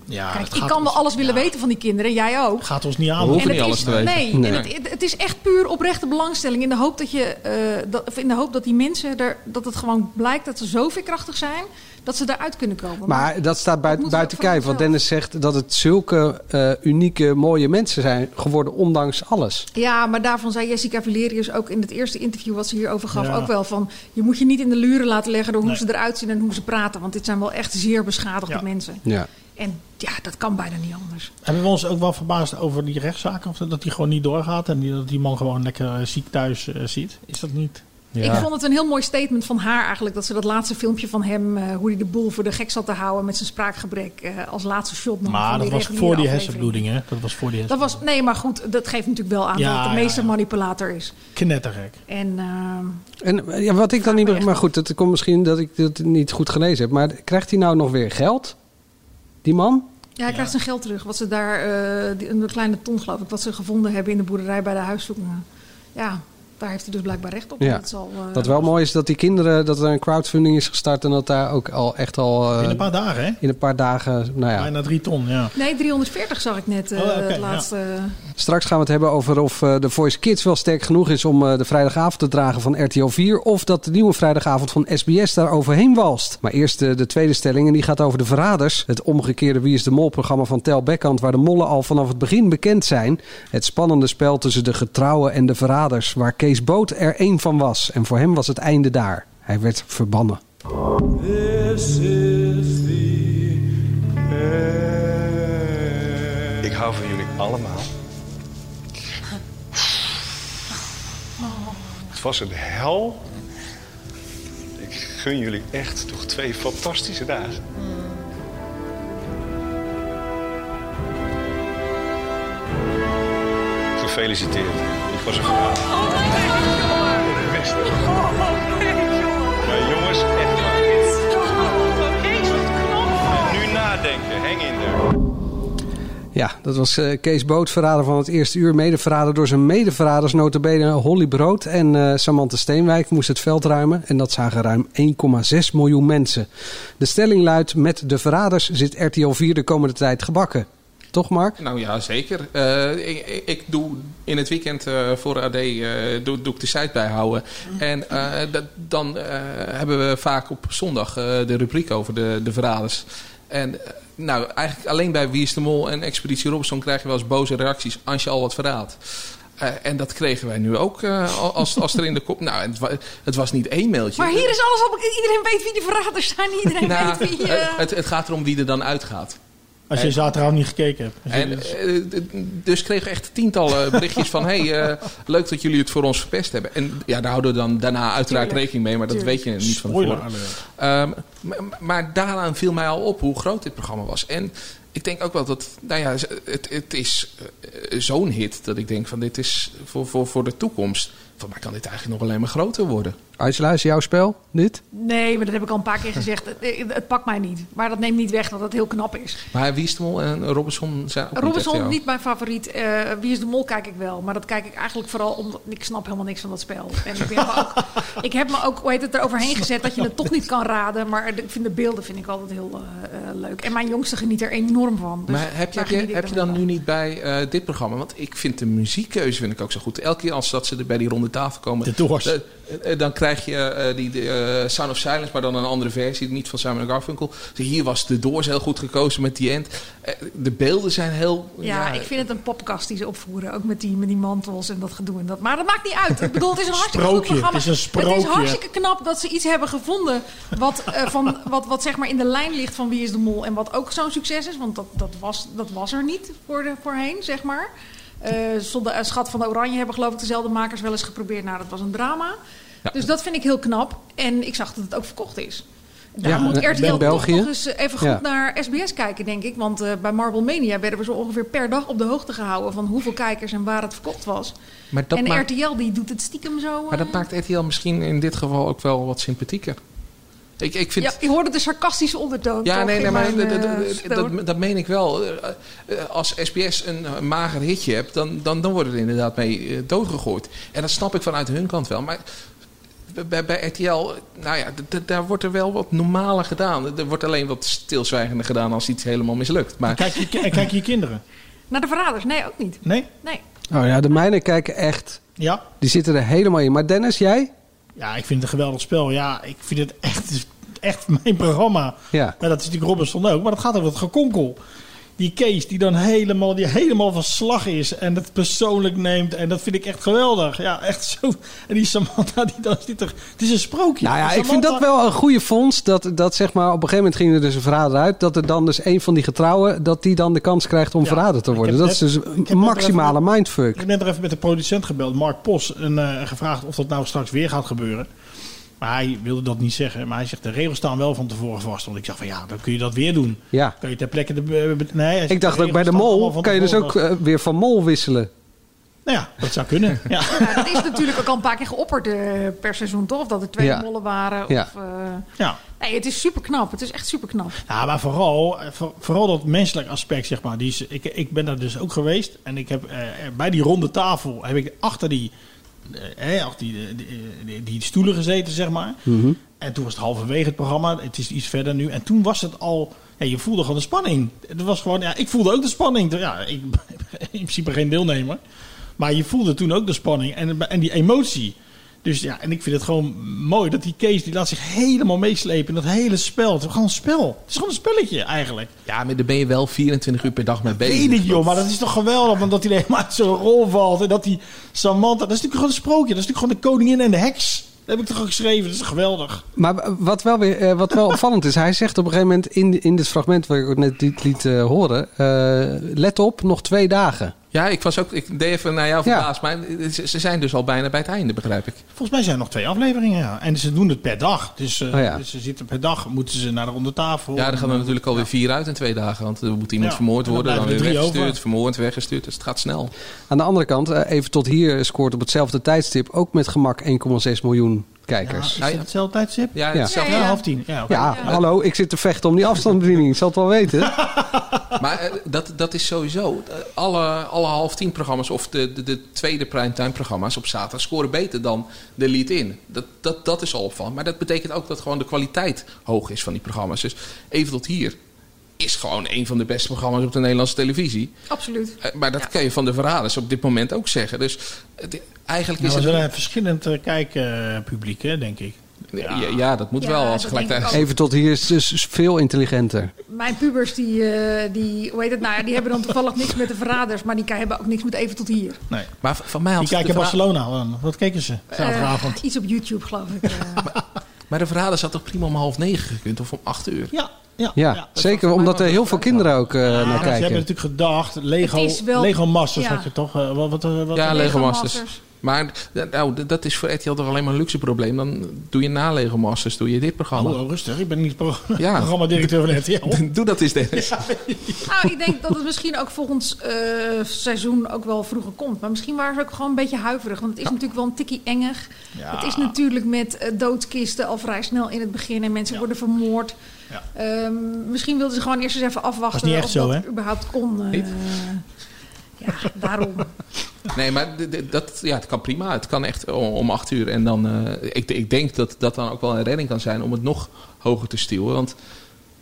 Ja, kijk, het ik kan wel ons- alles willen ja. weten van die kinderen. Jij ook. Gaat ons niet We aan. hoeven het niet alles is, te weten. Nee, Nee. En het, het- het is echt puur oprechte belangstelling. In de hoop dat, je, eh, dat, of in de hoop dat die mensen, er, dat het gewoon blijkt dat ze zo veerkrachtig zijn, dat ze daaruit kunnen komen. Maar dat staat buiten, buiten kijf. Want. Dennis zegt dat het zulke eh, unieke, mooie mensen zijn geworden, ondanks alles. Ja, maar daarvan zei Jessica Valerius ook in het eerste interview wat ze hierover gaf Ja. ook wel van... je moet je niet in de luren laten leggen door hoe ze eruit zien en hoe ze praten. Want dit zijn wel echt zeer beschadigde Ja. mensen. Ja. En ja, dat kan bijna niet anders. Hebben we ons ook wel verbaasd over die rechtszaak? Of dat die gewoon niet doorgaat en die, dat die man gewoon lekker eh, ziek thuis eh, ziet? Is dat niet? Ik vond het een heel mooi statement van haar eigenlijk... dat ze dat laatste filmpje van hem, eh, hoe hij de boel voor de gek zat te houden... met zijn spraakgebrek eh, als laatste shot nam. Maar van dat die was voor die hersenbloeding, hè? Dat was voor die Dat hersenbloeding. was, nee, maar goed, dat geeft natuurlijk wel aan Ja, dat het de ja, meeste ja. manipulator is. Knettergek. En ehm, En ja, wat ik dan niet maar goed, het komt misschien dat ik het niet goed gelezen heb. Maar krijgt hij nou nog weer geld? Die man? Ja, hij krijgt zijn geld terug. Wat ze daar, eh, die- een kleine ton geloof ik, wat ze gevonden hebben in de boerderij bij de huiszoekingen. Ja, daar heeft hij dus blijkbaar recht op. Ja. Dat zal, eh, Wat wel mooi is dat die kinderen, dat er een crowdfunding is gestart en dat daar ook al echt al eh, In een paar dagen, hè? in een paar dagen, nou ja. Bijna drie ton, ja. Nee, 340 zag ik net, eh, Oh, oké, het ja. laatste. Straks gaan we het hebben over of de Voice Kids wel sterk genoeg is om eh, de vrijdagavond te dragen van RTL 4. Of dat de nieuwe vrijdagavond van SBS daar overheen walst. Maar eerst de tweede stelling en die gaat over de verraders. Het omgekeerde Wie is de Mol programma van Tel Bekkant waar de mollen al vanaf het begin bekend zijn. Het spannende spel tussen de getrouwen en de verraders waar Kees Boot er één van was. En voor hem was het einde daar. Hij werd verbannen. Ik hou van jullie allemaal. Het was een hel. Ik gun jullie echt toch twee fantastische dagen. Gefeliciteerd. Ik was een verhaal. De beste. Maar jongens, echt waar. Nu nadenken, hang in there. Ja, dat was eh, Kees Boot, verrader van het eerste uur. Medeverrader door zijn medeverraders, notabene Holly Brood en eh Samantha Steenwijk moest het veld ruimen. En dat zagen ruim 1,6 miljoen mensen. De stelling luidt, met de verraders zit RTL 4 de komende tijd gebakken. Toch Mark? Nou ja, zeker. Eh, ik, doe in het weekend eh, voor AD eh, doe, doe ik de site bijhouden. En eh, dat, dan eh, hebben we vaak op zondag eh, de rubriek over de, de verraders. En nou, eigenlijk alleen bij Wie is de Mol en Expeditie Robinson krijg je wel eens boze reacties als je al wat verraadt. Eh, en dat kregen wij nu ook eh, als, als er in de kop... Nou, het, wa- het was niet één mailtje. Maar hier is alles op. Iedereen weet wie de verraders zijn. Iedereen Nou, weet wie... eh, het, het gaat erom wie er dan uitgaat. Als je zaterdagavond niet gekeken hebt. En, dus- eh, d- dus kregen we echt tientallen berichtjes van... hey, eh, leuk dat jullie het voor ons verpest hebben. En ja, daar houden we dan daarna uiteraard Tuurlijk. rekening mee. Maar dat Tuurlijk. weet je niet van tevoren. alert. Ehm, maar, maar daaraan viel mij al op hoe groot dit programma was. En ik denk ook wel dat, nou ja, het, het is eh, zo'n hit dat ik denk van dit is voor, voor, voor de toekomst. Voor mij kan dit eigenlijk nog alleen maar groter worden. Aisla, is jouw spel, dit? Nee, maar dat heb ik al een paar keer gezegd. Het, het pakt mij niet. Maar dat neemt niet weg dat het heel knap is. Maar Wie is de Mol en Robinson zijn ook Robinson, niet, niet mijn favoriet. Eh, Wie is de Mol kijk ik wel. Maar dat kijk ik eigenlijk vooral omdat ik snap helemaal niks van dat spel. En ik, ben ook, ik heb me ook, hoe heet het, er overheen gezet dat je het toch niet kan raden. Maar ik vind de beelden vind ik altijd heel uh, leuk. En mijn jongste geniet er enorm van. Dus maar heb je, heb je, heb je dan nu niet bij uh, dit programma? Want ik vind de muziekkeuze vind ik ook zo goed. Elke keer als dat ze er bij die ronde tafel komen... De doors. Dan krijg je die de, Sound of Silence, maar dan een andere versie. Niet van Simon Garfunkel. Dus hier was de Doors heel goed gekozen met die end. De beelden zijn heel... Ja, ja, ik vind het een popkast die ze opvoeren. Ook met die, met die mantels en dat gedoe en dat. Maar dat maakt niet uit. Ik bedoel, het is een hartstikke sprookje, goed programma. Het is een sprookje. Het is hartstikke knap dat ze iets hebben gevonden... wat, uh, van, wat, wat zeg maar in de lijn ligt van Wie is de Mol. En wat ook zo'n succes is. Want dat, dat, was, dat was er niet voor de, voorheen, zeg maar. Uh, Schat van de Oranje hebben geloof ik dezelfde makers wel eens geprobeerd. Nou, dat was een drama. Ja. Dus dat vind ik heel knap. En ik zag dat het ook verkocht is. Daar Ja, moet en RTL toch nog eens even goed Ja. naar SBS kijken, denk ik. Want eh, bij Marble Mania werden we zo ongeveer per dag op de hoogte gehouden... van hoeveel kijkers en waar het verkocht was. Maar dat en maakt- RTL die doet het stiekem zo... Maar dat eh, maakt RTL misschien in dit geval ook wel wat sympathieker. Ik, ik vind... Ja, je hoorde de sarcastische ondertoon. Ja, toch nee, nee maar mijn, dat, eh, dat, dat meen ik wel. Eh, eh, Als SBS een eh, mager hitje hebt, dan, dan, dan wordt het inderdaad mee eh, doodgegooid. En dat snap ik vanuit hun kant wel. Maar bij, bij RTL, nou ja, daar wordt er wel wat normaler gedaan. Er wordt alleen wat stilzwijgender gedaan als iets helemaal mislukt. Maar Kijk je, en kijk je je kinderen? Naar de verraders? Nee, ook niet. Nee? Nee. Oh ja, de mijnen kijken echt... Ja. Die zitten er helemaal in. Maar Dennis, jij? Ja, ik vind het een geweldig spel. Ja, ik vind het echt, echt mijn programma. Ja. Maar dat is natuurlijk Robinson ook. Maar dat gaat over het gekonkel. Die Kees die dan helemaal, die helemaal van slag is. En het persoonlijk neemt. En dat vind ik echt geweldig. Ja, echt zo. En die Samantha, die dan zit er... Het is een sprookje. Nou ja, ik vind dat wel een goede fonds. Dat, dat zeg maar, op een gegeven moment ging er dus een verrader uit. Dat er dan dus een van die getrouwen, dat die dan de kans krijgt om Ja, verrader te worden. Dat is dus een maximale even- mindfuck. Ik heb net er even met de producent gebeld, Mark Pos, en eh, gevraagd of dat nou straks weer gaat gebeuren. Maar hij wilde dat niet zeggen. Maar hij zegt, de regels staan wel van tevoren vast. Want ik zeg van ja, dan kun je dat weer doen. Ja. Kun je ter plekke... De, be- nee, Ik dacht ook bij de mol kan je dus ook eh, weer van mol wisselen. Nou ja, dat zou kunnen. Ja. Ja, dat is natuurlijk ook al een paar keer geopperd eh, per seizoen, toch? Of dat er twee Ja. mollen waren. Ja. Of, eh, ja. Nee, het is super knap. Het is echt super knap. Ja, maar vooral, eh, voor- vooral dat menselijk aspect, zeg maar. Die is, ik, ik ben daar dus ook geweest. En ik heb eh, bij die ronde tafel heb ik achter die, eh, eh, achter die, die, stoelen gezeten, zeg maar. Mhm. En toen was het halverwege het programma. Het is iets verder nu. En toen was het al... Ja, je voelde gewoon de spanning. Het was gewoon... Ja, ik voelde ook de spanning. Ja, ik in principe geen deelnemer. Maar je voelde toen ook de spanning. En, en die emotie. Dus ja, en ik vind het gewoon mooi dat die Kees... die laat zich helemaal meeslepen in dat hele spel. Het is gewoon een spel. Het is gewoon een spelletje eigenlijk. ja, maar daar ben je wel 24 uur per dag mee bezig. Weet ik joh, maar dat is toch geweldig. Want dat hij helemaal uit zijn rol valt. En dat die Samantha... Dat is natuurlijk gewoon een sprookje. Dat is natuurlijk gewoon de koningin en de heks. Dat heb ik toch ook geschreven. Dat is geweldig. Maar wat wel, weer, eh, wat wel opvallend is, hij zegt op een gegeven moment in, in dit fragment waar ik ook net liet, liet eh, horen, eh, let op, nog twee dagen. Ja, ik was ook. Ik deed even naar jou verbaasd. Maar ze, ze zijn dus al bijna bij het einde, begrijp ik. Volgens mij zijn er nog twee afleveringen, ja. En ze doen het per dag. Dus, eh, Oh ja. dus ze zitten per dag, moeten ze naar de ronde tafel. Ja, er gaan er natuurlijk alweer vier uit in twee dagen. Want er moet iemand Ja, vermoord en dan worden, dan weer er weggestuurd, over. vermoord, weggestuurd. Dus het gaat snel. Aan de andere kant, eh, even tot hier scoort op hetzelfde tijdstip ook met gemak 1,6 miljoen kijkers. Ja, is het hetzelfde tijdstip? Ja, ja, hetzelfde. ja, half tien. Ja, oké. Ja, hallo, ik zit te vechten om die afstandsbediening. Ik zal het wel weten. Maar eh, dat, dat is sowieso. Alle, alle half tien programma's of de, de, de tweede primetime programma's op zaterdag scoren beter dan de lead-in. Dat, dat, dat is al opvallend. Maar dat betekent ook dat gewoon de kwaliteit hoog is van die programma's. Dus even tot hier is gewoon een van de beste programma's op de Nederlandse televisie. Absoluut. Eh, Maar dat kan je van de verraders op dit moment ook zeggen. Dus eh, de- eigenlijk Nou, is het... zijn een verschillend eh, kijkpubliek, hè, denk ik. Ja, ja, dat moet Ja, wel als gelijktijdig. Even tot hier is dus veel intelligenter. Mijn pubers, die, eh, die, hoe heet het nou ja, die hebben dan toevallig niks met de verraders, maar die hebben ook niks met even tot hier. Nee. Maar van mij had Die kijken Barcelona aan. Wat keken ze zaterdagavond? Iets op YouTube, geloof ik. Maar de verraders had toch prima om half negen gekund of om acht uur? Ja, ja. Ja, zeker omdat er heel veel kinderen ook eh, Ja, naar ze hebben kijken. natuurlijk gedacht, Lego, Lego Masters ja. had je toch? eh, wat, wat, wat, Ja, Lego Masters. Maar d- nou, dat is voor RTL toch alleen maar een luxe probleem. Dan doe je na Lego Masters, doe je dit programma. Oh, rustig. Ik ben niet pro Ja. programma-directeur van RTL. Doe dat eens, Dennis. Nou, ik denk dat het misschien ook volgend eh, seizoen ook wel vroeger komt. Maar misschien waren ze ook gewoon een beetje huiverig. Want het is natuurlijk wel een tikkie enger. Ja. Het is natuurlijk met eh, doodkisten al vrij snel in het begin. En mensen worden vermoord. Ja. Ehm, misschien wilden ze gewoon eerst eens even afwachten Dat is niet echt of zo, dat hè? überhaupt kon. eh, Niet? Ja, daarom. Nee, maar dat, ja, het kan prima. Het kan echt om, acht uur. En dan, eh, ik, ik denk dat dat dan ook wel een redding kan zijn om het nog hoger te stuwen. Want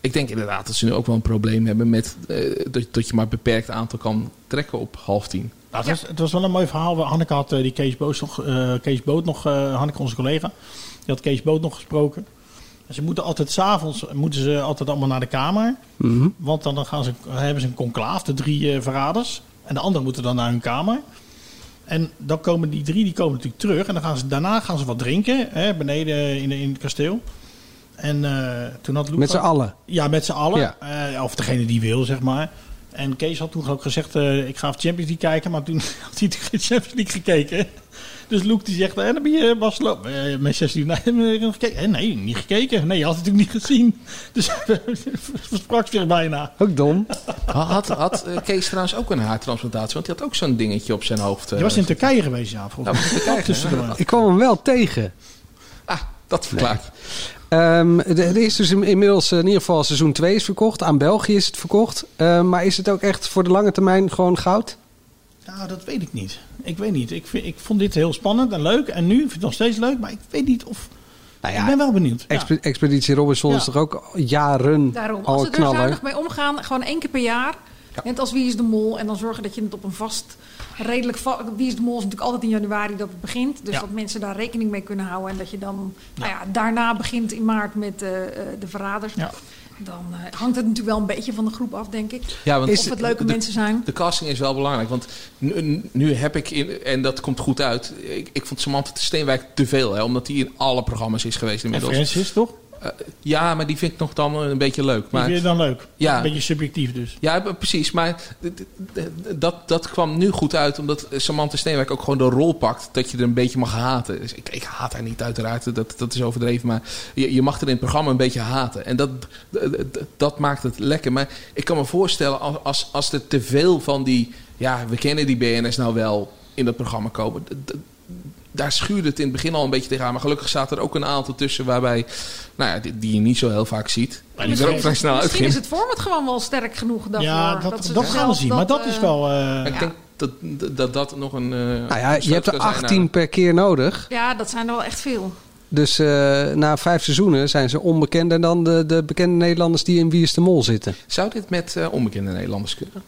ik denk inderdaad dat ze nu ook wel een probleem hebben met eh, dat, dat je maar een beperkt aantal kan trekken op half tien. Nou, het, was, het was wel een mooi verhaal. Hanneke had eh, die Kees Boot nog, eh, Kees Boot nog eh, Hanneke onze collega, die had Kees Boot nog gesproken. En ze moeten altijd s'avonds moeten ze altijd allemaal naar de kamer. Mhm. Want dan gaan ze, hebben ze een conclaaf, de drie eh, verraders. En de anderen moeten dan naar hun kamer. En dan komen die drie die komen natuurlijk terug. En dan gaan ze, daarna gaan ze wat drinken, hè, beneden in, in het kasteel. En eh, toen had Loek Met z'n allen. Ja, met z'n allen. Ja. Eh, of degene die wil, zeg maar. En Kees had toen ook gezegd, eh, ik ga of Champions League kijken. Maar toen had hij geen Champions League gekeken. Dus Loek die zegt, en dan ben je Barcelona. Eh, Manchester United gekeken? Eh, nee, niet gekeken. Nee, je had het natuurlijk niet gezien. Dus sprak zich bijna. Ook dom. Had, had eh, Kees trouwens ook een haartransplantatie? Want die had ook zo'n dingetje op zijn hoofd. eh, Je was in Turkije geweest, ja, Nou, volgens mij. Turkije? Ik kwam hem wel tegen. Ah, dat verklaart. Ehm, er er is dus in- inmiddels eh, in ieder geval seizoen 2 is verkocht. Aan België is het verkocht. Ehm, maar is het ook echt voor de lange termijn gewoon goud? Ja, dat weet ik niet. Ik weet niet. Ik, vind, ik vond dit heel spannend en leuk. En nu vind ik het nog steeds leuk. Maar ik weet niet of... Nou ja, ik ben wel benieuwd. Ja. Expeditie Robinson is toch ook jaren Daarom, al als ze er zuinig mee omgaan, gewoon één keer per jaar. Net als Wie is de Mol. En dan zorgen dat je het op een vast, redelijk... va- Wie is de Mol is natuurlijk altijd in januari dat het begint. Dus Ja. dat mensen daar rekening mee kunnen houden. En dat je dan nou ja, daarna begint in maart met eh, eh, de verraders. Ja. Dan eh, hangt het natuurlijk wel een beetje van de groep af, denk ik. Ja, want of het leuke de- mensen zijn. De casting is wel belangrijk, want nu, nu heb ik, in, en dat komt goed uit, ik, ik vond Samantha de Steenwijk te veel, hè, omdat die in alle programma's is geweest En inmiddels. Francis, toch? Eh, ja, maar die vind ik nog dan een beetje leuk. Die Maar, vind je dan leuk? Ja. Een beetje subjectief dus. ja, precies. Maar dat, dat kwam nu goed uit, omdat Samantha Steenwijk ook gewoon de rol pakt dat je er een beetje mag haten. Dus ik, ik haat haar niet uiteraard, dat, dat is overdreven, maar je, je mag er in het programma een beetje haten. En dat, dat maakt het lekker. Maar ik kan me voorstellen, als, als, als er te veel van die, ja, we kennen die BNS nou wel, in dat programma komen... daar schuurde het in het begin al een beetje tegenaan. Maar gelukkig zaten er ook een aantal tussen waarbij, nou ja, die, die je niet zo heel vaak ziet. Maar die er ook vrij snel Misschien is het format gewoon wel sterk genoeg daarvoor. ja, dat, ze dat, zelf gaan we zien. maar dat eh, is wel... eh, ik denk dat dat, dat nog een. eh, Nou ja, je hebt er kan zijn 18 naar- per keer nodig. Ja, dat zijn er wel echt veel. Dus eh, na vijf seizoenen zijn ze onbekender dan de, de bekende Nederlanders die in Wie is de Mol zitten. Zou dit met eh, onbekende Nederlanders kunnen?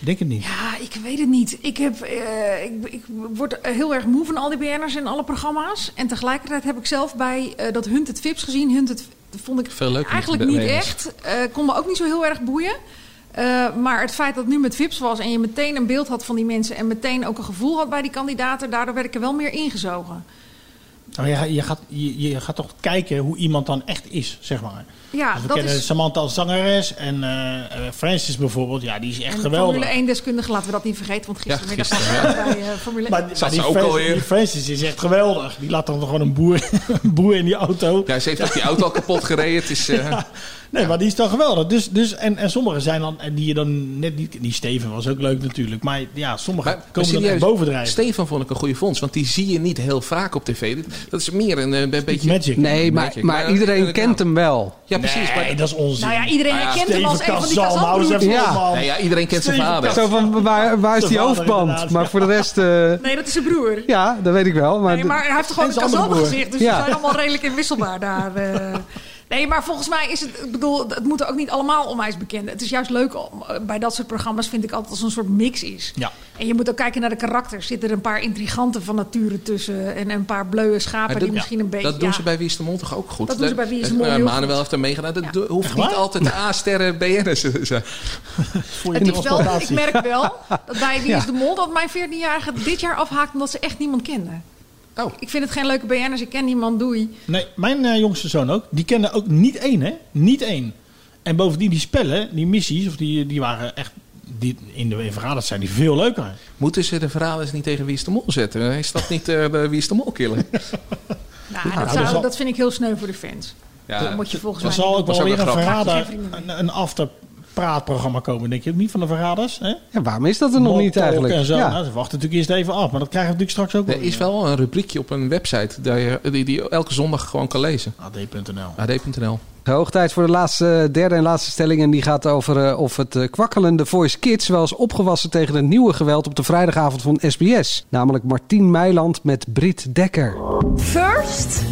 Ik denk het niet. Ja, ik weet het niet. Ik, heb, eh, ik, ik word heel erg moe van al die BN'ers in alle programma's. En tegelijkertijd heb ik zelf bij eh, dat Hunted Vips gezien. Hunted vond ik Veel eigenlijk niet echt. Eh kon me ook niet zo heel erg boeien. Eh, maar het feit dat het nu met Vips was en je meteen een beeld had van die mensen... en meteen ook een gevoel had bij die kandidaten... daardoor werd ik er wel meer ingezogen. Nou, je, je, gaat, je, je gaat toch kijken hoe iemand dan echt is, zeg maar. Ja, Dus we dat kennen is... Samantha als zangeres en eh, eh, Francis bijvoorbeeld. Ja, die is echt En geweldig. Formule 1-deskundige, laten we dat niet vergeten. Want gistermiddag Ja, was gisteren, ik bij eh, Formule 1. Maar, maar Zat die, ook Francis, alweer? die Francis is echt geweldig. Die laat dan gewoon een boer, een boer in die auto. Ja, ze heeft ook die auto al kapot gereden. Het is, eh, Nee, maar die is dan geweldig. Dus, dus, en, en sommige zijn dan, en die je dan net niet... Die Steven was ook leuk natuurlijk. Maar ja, sommige maar, maar komen dan echt serieus, bovendrijven. Stefan vond ik een goede fonds, want die zie je niet heel vaak op tv. Dat is meer een, een beetje. Magic. Nee, maar, Magic, maar maar iedereen kent hem wel. Ja, precies. Nee, maar, dat is onzin. Nou ja, iedereen Ah ja, herkent hem als een van die Kazan, hou eens Kazanbroers. even op, Ja. nee, ja, iedereen kent zijn vader. Zo van, waar, waar is Zijn die hoofdband? inderdaad, Maar voor de rest... eh, Nee, dat is zijn broer. ja, dat weet ik wel. Maar, Nee, maar hij heeft toch gewoon En een zijn andere kazan broer. gezicht. Dus Ja. ze zijn allemaal redelijk inwisselbaar daar. Nee, maar volgens mij is het... Ik bedoel, het moeten ook niet allemaal onwijs bekenden. Het is juist leuk om, eh, bij dat soort programma's vind ik altijd als een soort mix is. Ja. En je moet ook kijken naar de karakters. Zitten er een paar intriganten van nature tussen... en een paar bleuwe schapen die misschien een beetje... Dat doen ja, ze bij Wie is de Mol toch ook goed? Dat doen ze bij Wie is de Mol eh, Manuel heeft er meegedaan. Dat Ja. hoeft niet altijd de A-sterren BN'ers te zijn. Voor je Het is wel, ik merk wel dat bij Wie is de Mol... dat mijn 14-jarige dit jaar afhaakt omdat ze echt niemand kende. Oh. Ik vind het geen leuke BN'ers. Ik ken niemand, doei. Nee, mijn eh, jongste zoon ook. Die kende ook niet één, hè? Niet één. En bovendien die spellen, die missies, of die, die waren echt die, in de in vergaders zijn die veel leuker. Moeten ze de verraders niet tegen Wie is de Mol zetten? Is dat niet eh, de Wie is de Mol killer? Nou, Ja, dat, dat zou, zal- dat vind ik heel sneu voor de fans. Ja, dat moet je volgens Er mij zal ook wel weer een verrader, een, een afterpraatprogramma komen, denk je? Niet van de verraders? Hè? Ja, waarom is dat er nog niet eigenlijk? En zo. Ja. Nou, ze wachten natuurlijk eerst even af, maar dat krijgen we natuurlijk straks ook Er is wel een rubriekje op een website dat je, die, die je elke zondag gewoon kan lezen. AD.nl. AD.nl. Hoog tijd voor de laatste, derde en laatste stelling. En die gaat over eh, of het eh, kwakkelende Voice Kids wel eens opgewassen tegen het nieuwe geweld op de vrijdagavond van SBS. Namelijk Martien Meiland met Brit Dekker. First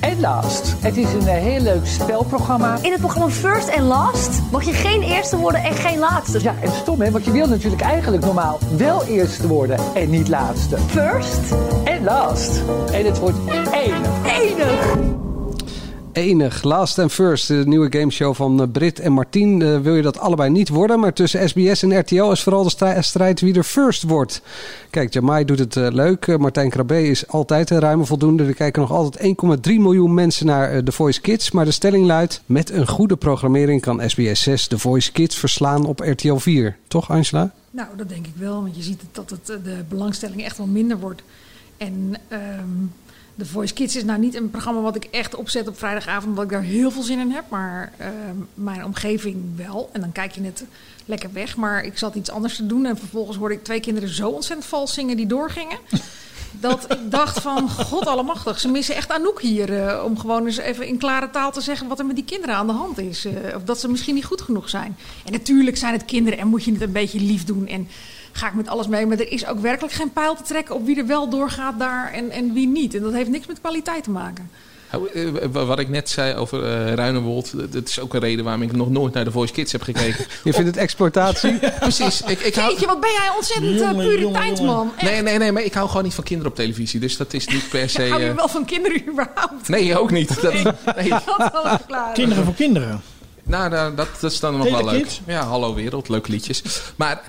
En last. Het is een eh, heel leuk spelprogramma. In het programma First en Last mag je geen eerste worden en geen laatste. Ja, en stom hè, want je wil natuurlijk eigenlijk normaal wel eerste worden en niet laatste. First, En last. En het wordt enig. enig. Enig, Last and First, de nieuwe gameshow van eh, Brit en Martien. Eh, wil je dat allebei niet worden, maar tussen SBS en RTL is vooral de strij- strijd wie er first wordt. Kijk, Jamai doet het eh, leuk. Martijn Krabbe is altijd een ruime voldoende. Er kijken nog altijd 1,3 miljoen mensen naar The Voice Kids. Maar de stelling luidt, met een goede programmering kan SBS 6 The Voice Kids verslaan op RTL 4. Toch Angela? Nou, dat denk ik wel, want je ziet dat het, de belangstelling echt wel minder wordt. En ehm The Voice Kids is nou niet een programma wat ik echt opzet op vrijdagavond, omdat ik daar heel veel zin in heb. Maar ehm, mijn omgeving wel. En dan kijk je net lekker weg. Maar ik zat iets anders te doen en vervolgens hoorde ik twee kinderen zo ontzettend vals zingen die doorgingen. Dat ik dacht van, god allemachtig, ze missen echt Anouk hier. eh, om gewoon eens even in klare taal te zeggen wat er met die kinderen aan de hand is. eh, of dat ze misschien niet goed genoeg zijn. En natuurlijk zijn het kinderen en moet je het een beetje lief doen. En ga ik met alles mee. Maar er is ook werkelijk geen pijl te trekken op wie er wel doorgaat daar en, en wie niet. En dat heeft niks met kwaliteit te maken. Eh, Wat ik net zei over eh Ruinewold, dat is ook een reden waarom ik nog nooit naar de Voice Kids heb gekeken. Je vindt het exploitatie? Precies. Ik, ik hou... Jeetje, wat ben jij ontzettend uh. Echt. Nee, nee, nee, maar ik hou gewoon niet van kinderen op televisie. Dus dat is niet per se... Hou je wel van kinderen überhaupt? Nee, ook niet. Dat, nee. Dat zal ik verklaren. Kinderen voor kinderen. Nou, dat, dat is dan nog wel leuk. Ja, Hallo Wereld, leuke liedjes. Maar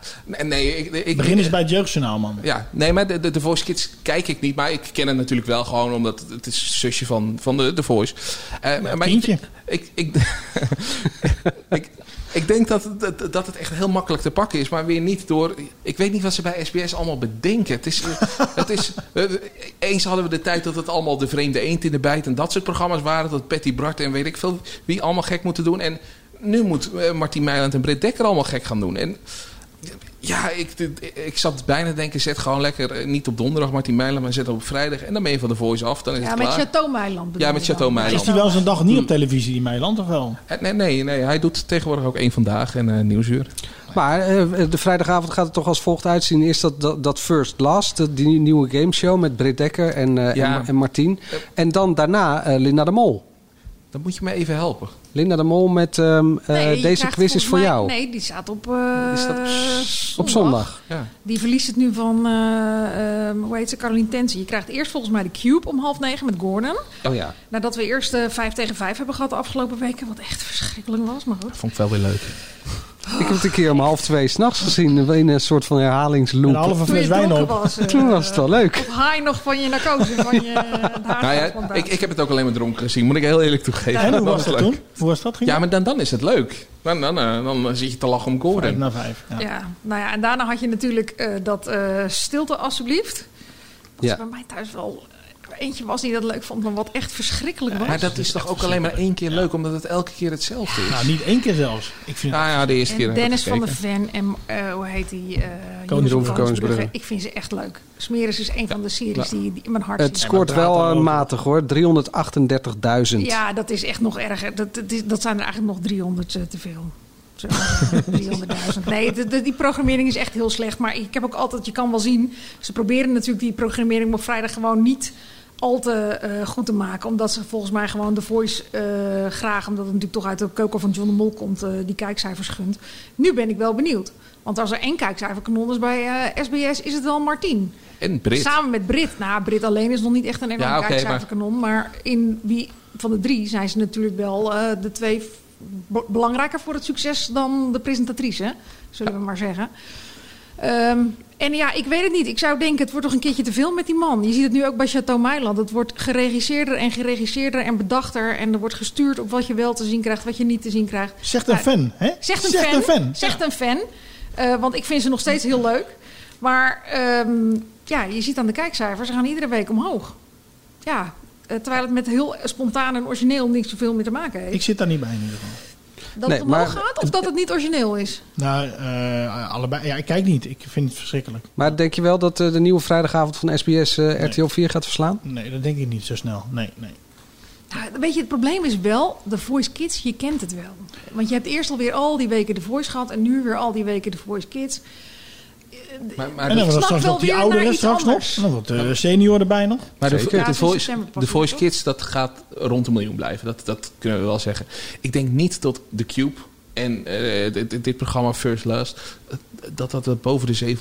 nee, ik, ik Begin eens bij het jeugdjournaal, man. Ja, nee, maar de, de, de Voice Kids kijk ik niet. Maar ik ken het natuurlijk wel gewoon omdat het, is zusje van, van de, de Voice. Eh, maar ik, ik, ik denk dat, dat, dat het echt heel makkelijk te pakken is. Maar weer niet door... Ik weet niet wat ze bij SBS allemaal bedenken. Het is, eh, het is, eens hadden we de tijd dat het allemaal de vreemde eend in de bijt... en dat soort programma's waren. Dat Patty Bart en weet ik veel wie allemaal gek moeten doen. En nu moet eh, Martien Meiland en Britt Dekker allemaal gek gaan doen. En ja, ik, ik zat bijna te denken, zet gewoon lekker eh, niet op donderdag Martin Meiland, maar zet op vrijdag. En dan ben je van de Voice af, dan is Ja, het met klaar. Chateau Meiland. bedoel Ja, met. Chateau Meiland. Is die wel eens een dag niet op televisie in Meiland of wel? Eh, Nee, nee, nee, hij doet tegenwoordig ook één vandaag en eh Nieuwsuur. Maar eh, de vrijdagavond gaat het toch als volgt uitzien. Eerst dat, dat, dat First Last, die nieuwe gameshow met Britt Dekker en, eh Ja. en, en Martien. En dan daarna eh, Linda de Mol. Dan moet je me even helpen. Linda de Mol met ehm, eh, Nee, deze quiz is voor mij- jou. Nee, die staat op, eh, Die staat op Op zondag. Ja. Die verliest het nu van, eh, ehm, hoe heet ze, Caroline Tense. Je krijgt eerst volgens mij de Cube om half negen met Gordon. Oh ja. Nadat we eerst eh, vijf tegen vijf hebben gehad de afgelopen weken. Wat echt verschrikkelijk was, maar goed. Vond ik wel weer leuk. Ik heb het een keer om half twee s'nachts gezien. In een soort van herhalingsloop. Een halve fles wijn dronken op. was. eh, Toen was het wel leuk. Op high nog van je narcose, van je Nou ja, ik, ik heb het ook alleen maar dronken gezien, moet ik heel eerlijk toegeven. En hoe was was dat leuk. toen? Hoe was dat? Ging Ja, maar dan, dan is het leuk. Dan, dan, eh, dan zit je te lachen om Vijf Gordon. na vijf. Ja. Ja. nou ja, en daarna had je natuurlijk eh, dat eh, stilte alsjeblieft. Wat Ja. bij mij thuis wel eh, eentje was die dat leuk vond, maar wat echt verschrikkelijk was. Maar dat is toch ook alleen maar één keer leuk, omdat het elke keer hetzelfde is. Nou, niet één keer zelfs. Ik vind Ah ja, de eerste keer En Dennis van der. Ven en eh, hoe heet die? eh Koningsbrugge. Ik vind ze echt leuk. Smeris is een van de series die, die in mijn hart Het zit. scoort wel eh, matig hoor. 338.000. Ja, dat is echt nog erger. Dat, dat, is- dat zijn er eigenlijk nog 300 te veel. Zo, 300.000. Nee, de, de- die programmering is echt heel slecht. Maar ik heb ook altijd, je kan wel zien, ze proberen natuurlijk die programmering op vrijdag gewoon niet al te eh, goed te maken. Omdat ze volgens mij gewoon de Voice eh, graag, omdat het natuurlijk toch uit de keuken van John de Mol komt, eh, die kijkcijfers gunt. Nu ben ik wel benieuwd. Want als er één kijkcijferkanon is bij SBS, is het wel Martien. En Brit. Samen met Brit. Nou, Brit alleen is nog niet echt een enorm Ja, oké, kijkcijferkanon. Maar in wie van de drie zijn ze natuurlijk wel de twee be- belangrijker voor het succes dan de presentatrice. Zullen we maar zeggen. Ehm, en ja, ik weet het niet. Ik zou denken, het wordt toch een keertje te veel met die man. Je ziet het nu ook bij Chateau Meiland. Het wordt geregisseerder en geregisseerder en bedachter. En er wordt gestuurd op wat je wel te zien krijgt, wat je niet te zien krijgt. Zegt een Nou, fan, hè? Zegt een fan. fan. Zegt een fan. Eh, want ik vind ze nog steeds heel leuk. Maar ehm, ja, je ziet aan de kijkcijfers, ze gaan iedere week omhoog. Ja, eh, terwijl het met heel spontaan en origineel niks zoveel meer te maken heeft. Ik zit daar niet bij in ieder geval. Dat Nee, het omhoog maar- gaat of dat het niet origineel is? Nou, eh, allebei. Ja, ik kijk niet. Ik vind het verschrikkelijk. Maar denk je wel dat eh, de nieuwe vrijdagavond van SBS eh, RTL 4 gaat verslaan? Nee, dat denk ik niet zo snel. Nee, nee. Nou, weet je, het probleem is wel, de Voice Kids, je kent het wel. Want je hebt eerst alweer al die weken de Voice gehad en nu weer al die weken de Voice Kids. Maar, maar en dan de- wordt straks nog die ouderen straks nog. anders. En dan wordt de senior erbij nog. Maar de, Voice, de Voice? Kids, dat gaat rond een miljoen blijven. Dat, dat kunnen we wel zeggen. Ik denk niet dat The Cube en eh, dit, dit programma First Last... eh, dat dat er boven de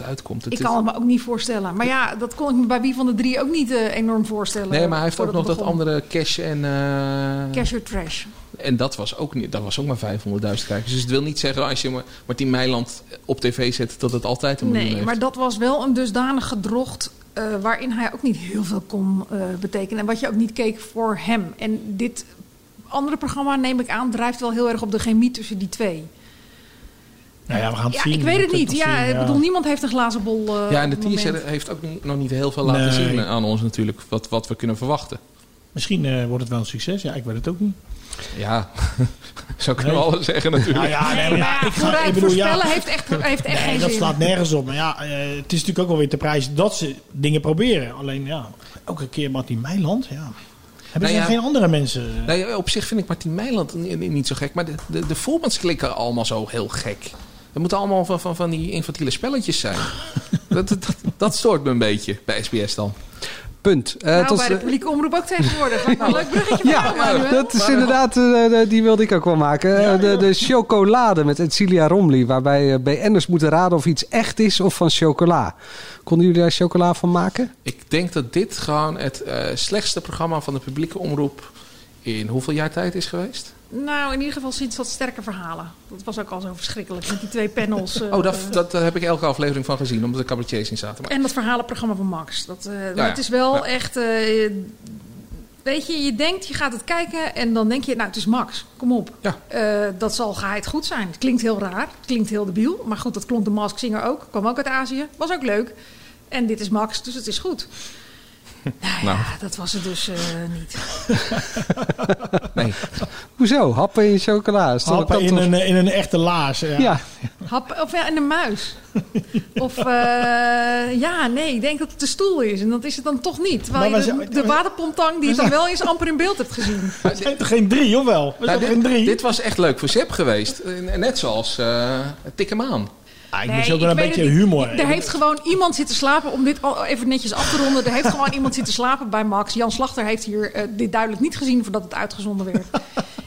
700.000 uitkomt. Het Ik kan het me ook niet voorstellen. Maar ja, dat kon ik me bij wie van de drie ook niet eh, enorm voorstellen. Nee, maar hij heeft ook nog dat andere cash en... eh, Cash or Trash. En dat was ook, niet, dat was ook maar 500.000 kijkers. Dus het wil niet zeggen als je Ma- Martien Meiland op tv zet... dat het altijd een miljoen Nee, heeft. maar dat was wel een dusdanig gedrocht... eh, waarin hij ook niet heel veel kon eh, betekenen. En wat je ook niet keek voor hem. En dit andere programma, neem ik aan... drijft wel heel erg op de chemie tussen die twee. Nou ja, we gaan het Ja, zien. ik weet het niet. Ja, zien, ik bedoel, niemand heeft een glazen bol. eh, ja, en de teaser heeft ook nog niet heel veel laten Nee. zien aan ons natuurlijk. Wat, wat we kunnen verwachten. Misschien eh, wordt het wel een succes. Ja, ik weet het ook niet. Ja, zo kunnen Nee. we alles zeggen natuurlijk. Nou ja, nee, maar ja, ik ga, Vooruit ik bedoel, ja, voorspellen heeft echt, heeft echt nee, geen dat zin. slaat nergens op. Maar ja, eh, het is natuurlijk ook wel weer te prijzen dat ze dingen proberen. Alleen ja, elke keer Martin Meiland, ja. Hebben Nou ze ja. geen andere mensen? Nee, op zich vind ik Martien Meiland niet, zo gek. Maar de, de, de formats klikken allemaal zo heel gek. Het moeten allemaal van, van, van die infantiele spelletjes zijn. dat, dat, dat stoort me een beetje bij SBS dan. Punt. Eh, nou, tot- bij de publieke omroep ook tegenwoordig. Een leuk bruggetje Ja, Manuel. dat is inderdaad, eh, eh, die wilde ik ook wel maken. Eh, de, de chocolade met Edcilia Romley, waarbij eh, BN'ers moeten raden of iets echt is of van chocola. Konden jullie daar chocola van maken? Ik denk dat dit gewoon het eh, slechtste programma van de publieke omroep... in hoeveel jaar tijd is geweest? Nou, in ieder geval sinds wat sterke verhalen. Dat was ook al zo verschrikkelijk met die twee panels. eh, Oh, dat, dat, daar heb ik elke aflevering van gezien, omdat er cabaretiers in zaten. Maar En dat verhalenprogramma van Max. Dat, eh, ja. Het is wel Ja. echt... eh, weet je, je denkt, je gaat het kijken en dan denk je... Nou, het is Max, kom op. Eh, dat zal geheid goed zijn. Het klinkt heel raar, het klinkt heel debiel. Maar goed, dat klonk de Mask Singer ook. Kwam ook uit Azië, was ook leuk. En dit is Max, dus het is goed. Nou, Nou. ja, dat was het dus eh, niet. nee. Hoezo? Happen in chocola? Happen in een, in een echte laars. Ja. Ja. Hap, of ja, en een muis. Of eh, ja, nee, ik denk dat het de stoel is. En dat is het dan toch niet. Terwijl Maar je de, de waterpomptang die het dan wel eens amper in beeld hebt gezien. Het zijn toch geen drie, of wel? Nou, dit, drie? dit was echt leuk voor Sepp geweest. Eh, Net zoals eh aan. Ah, ik Nee, mis ook wel ik een beetje niet. humor. Er heeft gewoon iemand zitten slapen, om dit al even netjes af te ronden. Er heeft gewoon iemand zitten slapen bij Max. Jan Slachter heeft hier eh, dit duidelijk niet gezien voordat het uitgezonden werd.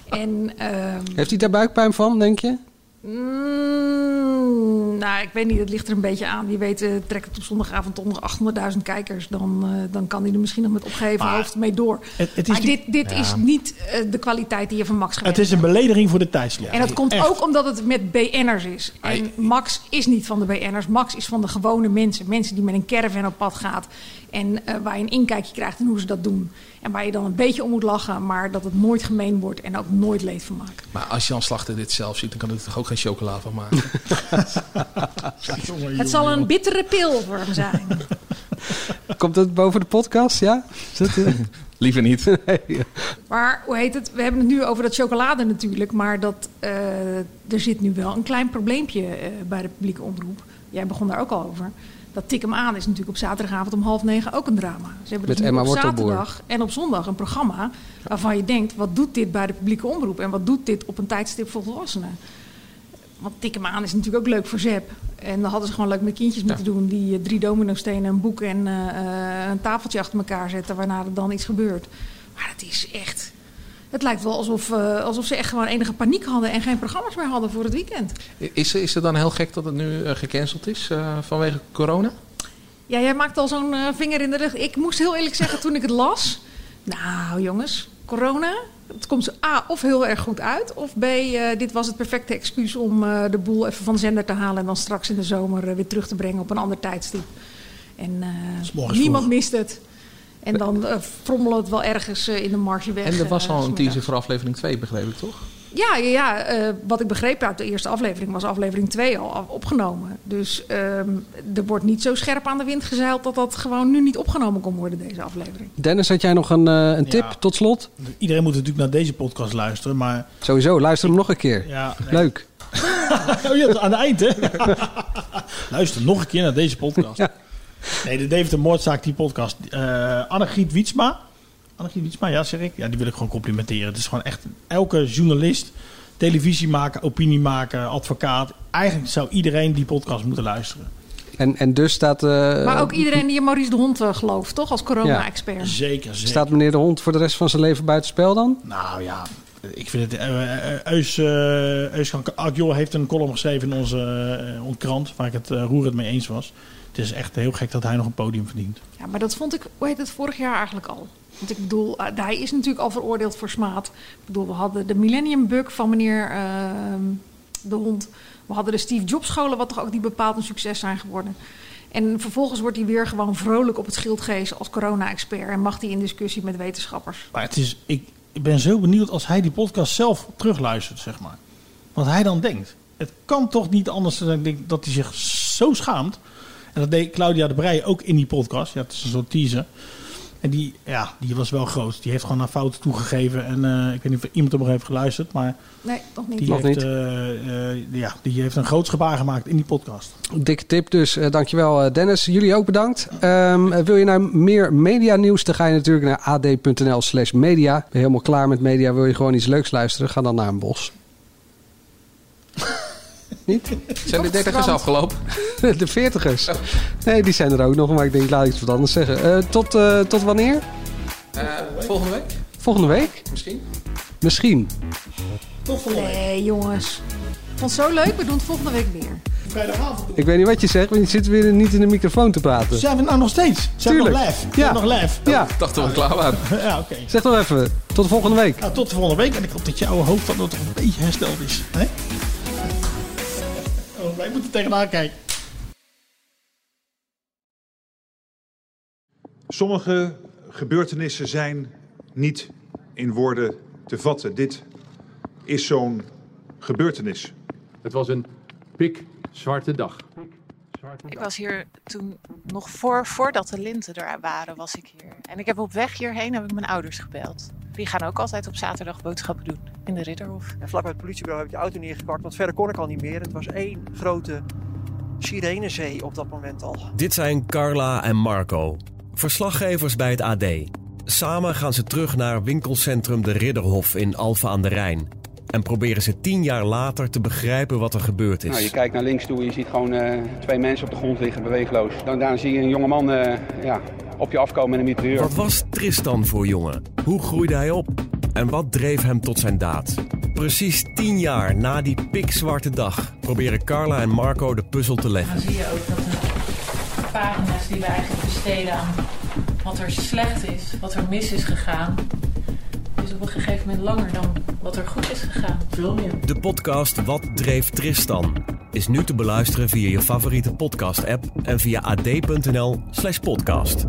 En, ehm, Heeft hij daar buikpijn van, denk je? Mm, nou, ik weet niet, het ligt er een beetje aan. Wie weet, eh, trekt het op zondagavond nog 800.000 kijkers. Dan, eh, dan kan hij er misschien nog met opgeheven Maar hoofd mee door. Het, het is maar dit, dit Ja. is niet eh, de kwaliteit die je van Max gewend Het is een belediging voor de tijdslot. En dat komt Echt. ook omdat het met BN'ers is. En Max is niet van de BN'ers. Max is van de gewone mensen. Mensen die met een caravan op pad gaat. En eh, waar je een inkijkje krijgt in hoe ze dat doen. En waar je dan een beetje om moet lachen. Maar dat het nooit gemeen wordt en ook nooit leed van maakt. Maar als Jan Slachter dit zelf ziet, dan kan er toch ook geen chocola van maken. Het zal een bittere pil voor hem zijn. Komt het boven de podcast, ja? Dat, eh? Liever niet. Maar hoe heet het? We hebben het nu over dat chocolade natuurlijk. Maar dat, eh, er zit nu wel een klein probleempje eh, bij de publieke omroep. Jij begon daar ook al over. Dat tik hem aan is natuurlijk op zaterdagavond om half negen ook een drama. Ze hebben Met dus Emma op zaterdag en op zondag een programma waarvan je denkt: wat doet dit bij de publieke omroep en wat doet dit op een tijdstip voor volwassenen? Want tik hem aan is natuurlijk ook leuk voor Zep. En dan hadden ze gewoon leuk met kindjes moeten doen die eh, drie dominostenen, een boek en eh, eh, een tafeltje achter elkaar zetten, waarna er dan iets gebeurt. Maar het is echt. Het lijkt wel alsof, eh, alsof ze echt gewoon enige paniek hadden en geen programma's meer hadden voor het weekend. Is, is het dan heel gek dat het nu eh, gecanceld is eh, vanwege corona? Ja, jij maakt al zo'n vinger in de rug. Ik moest heel eerlijk zeggen toen ik het las. Nou, jongens, corona. Het komt A of heel erg goed uit. Of B, eh, dit was het perfecte excuus om eh, de boel even van de zender te halen. En dan straks in de zomer weer terug te brengen op een ander tijdstip. En eh, niemand vroeg. mist het. En dan frommelen het wel ergens eh, in de marge weg. En er was eh, al een teaser voor aflevering 2, begreep ik toch? Ja, ja, ja eh, wat ik begreep uit de eerste aflevering was aflevering 2 al opgenomen. Dus ehm, er wordt niet zo scherp aan de wind gezeild dat dat gewoon nu niet opgenomen kon worden, deze aflevering. Dennis, had jij nog een, een tip Ja. tot slot? Iedereen moet natuurlijk naar deze podcast luisteren, maar... Sowieso, luister hem nog een keer. Ja, nee. Leuk. oh ja, dat is aan het eind, hè? Luister nog een keer naar deze podcast. Nee, de David de Moordzaak, die podcast. eh Annegriet Wietsma. Annegriet Wietsma, ja, zeg ik. Ja, die wil ik gewoon complimenteren. Het is gewoon echt elke journalist, televisiemaker, opiniemaker, advocaat. Eigenlijk zou iedereen die podcast moeten luisteren. En, en dus staat... eh, maar ook iedereen die in Maurice de Hond eh, gelooft, toch? Als corona-expert. Zeker, zeker. Staat meneer de Hond voor de rest van zijn leven buitenspel dan? Nou ja, ik vind het... Eus, eh Eus kan Akjol heeft een column geschreven in onze, krant... waar ik het uh, roerend mee eens was. Het is echt heel gek dat hij nog een podium verdient. Ja, maar dat vond ik, hoe heet het, vorig jaar eigenlijk al. Want ik bedoel, uh, hij is natuurlijk al veroordeeld voor smaad. Ik bedoel, we hadden de Millennium Bug van meneer uh, De Hond. We hadden de Steve Jobs scholen, wat toch ook niet bepaald een succes zijn geworden. En vervolgens wordt hij weer gewoon vrolijk op het schild gehezen als corona-expert. En mag hij in discussie met wetenschappers. Maar het is, ik, ik ben zo benieuwd als hij die podcast zelf terugluistert, zeg maar. Wat hij dan denkt. Het kan toch niet anders dan dat hij zich zo schaamt. En dat deed Claudia de Breij ook in die podcast. Ja, het is een soort teaser. En die, ja, die was wel groot. Die heeft gewoon haar fouten toegegeven. En uh, ik weet niet of iemand er nog heeft geluisterd. Maar nee, nog niet. Die, nog heeft, niet. Uh, uh, ja, die heeft een groot gebaar gemaakt in die podcast. Dikke tip dus. Uh, dankjewel Dennis. Jullie ook bedankt. Um, wil je nou meer media nieuws? Dan ga je natuurlijk naar ad.nl slash media. Ben je helemaal klaar met media? Wil je gewoon iets leuks luisteren? Ga dan naar een bos. Niet? Zijn de dertigers afgelopen? de veertigers. Nee, die zijn er ook nog. Maar ik denk, laat ik iets wat anders zeggen. Uh, tot, uh, tot wanneer? Uh, volgende week. Volgende week? Misschien. Misschien. Tot volgende week. Nee, jongens. Ik vond het zo leuk. We doen het volgende week weer. Ik weet niet wat je zegt, want je zit weer niet in de microfoon te praten. Zijn we nou nog steeds? Zijn Tuurlijk. we nog live? Ja. nog live? Ja. Ik dacht dat we klaar waren. ja, oké. Okay. Zeg toch even. Tot de volgende week. Nou, tot de volgende week. En ik hoop dat jouw hoofd dan nog een beetje hersteld is. Hè? Oh, wij moeten tegenaan kijken. Sommige gebeurtenissen zijn niet in woorden te vatten. Dit is zo'n gebeurtenis. Het was een pikzwarte dag. Ik was hier toen nog voor, voordat de linten er waren, was ik hier. En ik heb op weg hierheen heb ik mijn ouders gebeld. Die gaan ook altijd op zaterdag boodschappen doen in de Ridderhof. En vlak bij het politiebureau heb ik de auto neergepakt, want verder kon ik al niet meer. Het was één grote sirenezee op dat moment al. Dit zijn Carla en Marco, verslaggevers bij het AD. Samen gaan ze terug naar winkelcentrum De Ridderhof in Alphen aan de Rijn. En proberen ze tien jaar later te begrijpen wat er gebeurd is. Nou, je kijkt naar links toe en je ziet gewoon uh, twee mensen op de grond liggen, beweegloos. Dan, daarna zie je een jongeman uh, ja, op je afkomen met een mitrailleur. Wat was Tristan voor jongen? Hoe groeide hij op? En wat dreef hem tot zijn daad? Precies tien jaar na die pikzwarte dag proberen Carla en Marco de puzzel te leggen. Dan zie je ook dat de pagina's die we eigenlijk besteden aan wat er slecht is, wat er mis is gegaan, is op een gegeven moment langer dan wat er goed is gegaan. Veel meer. De podcast Wat dreef Tristan is nu te beluisteren via je favoriete podcast-app en via ad.nl/podcast.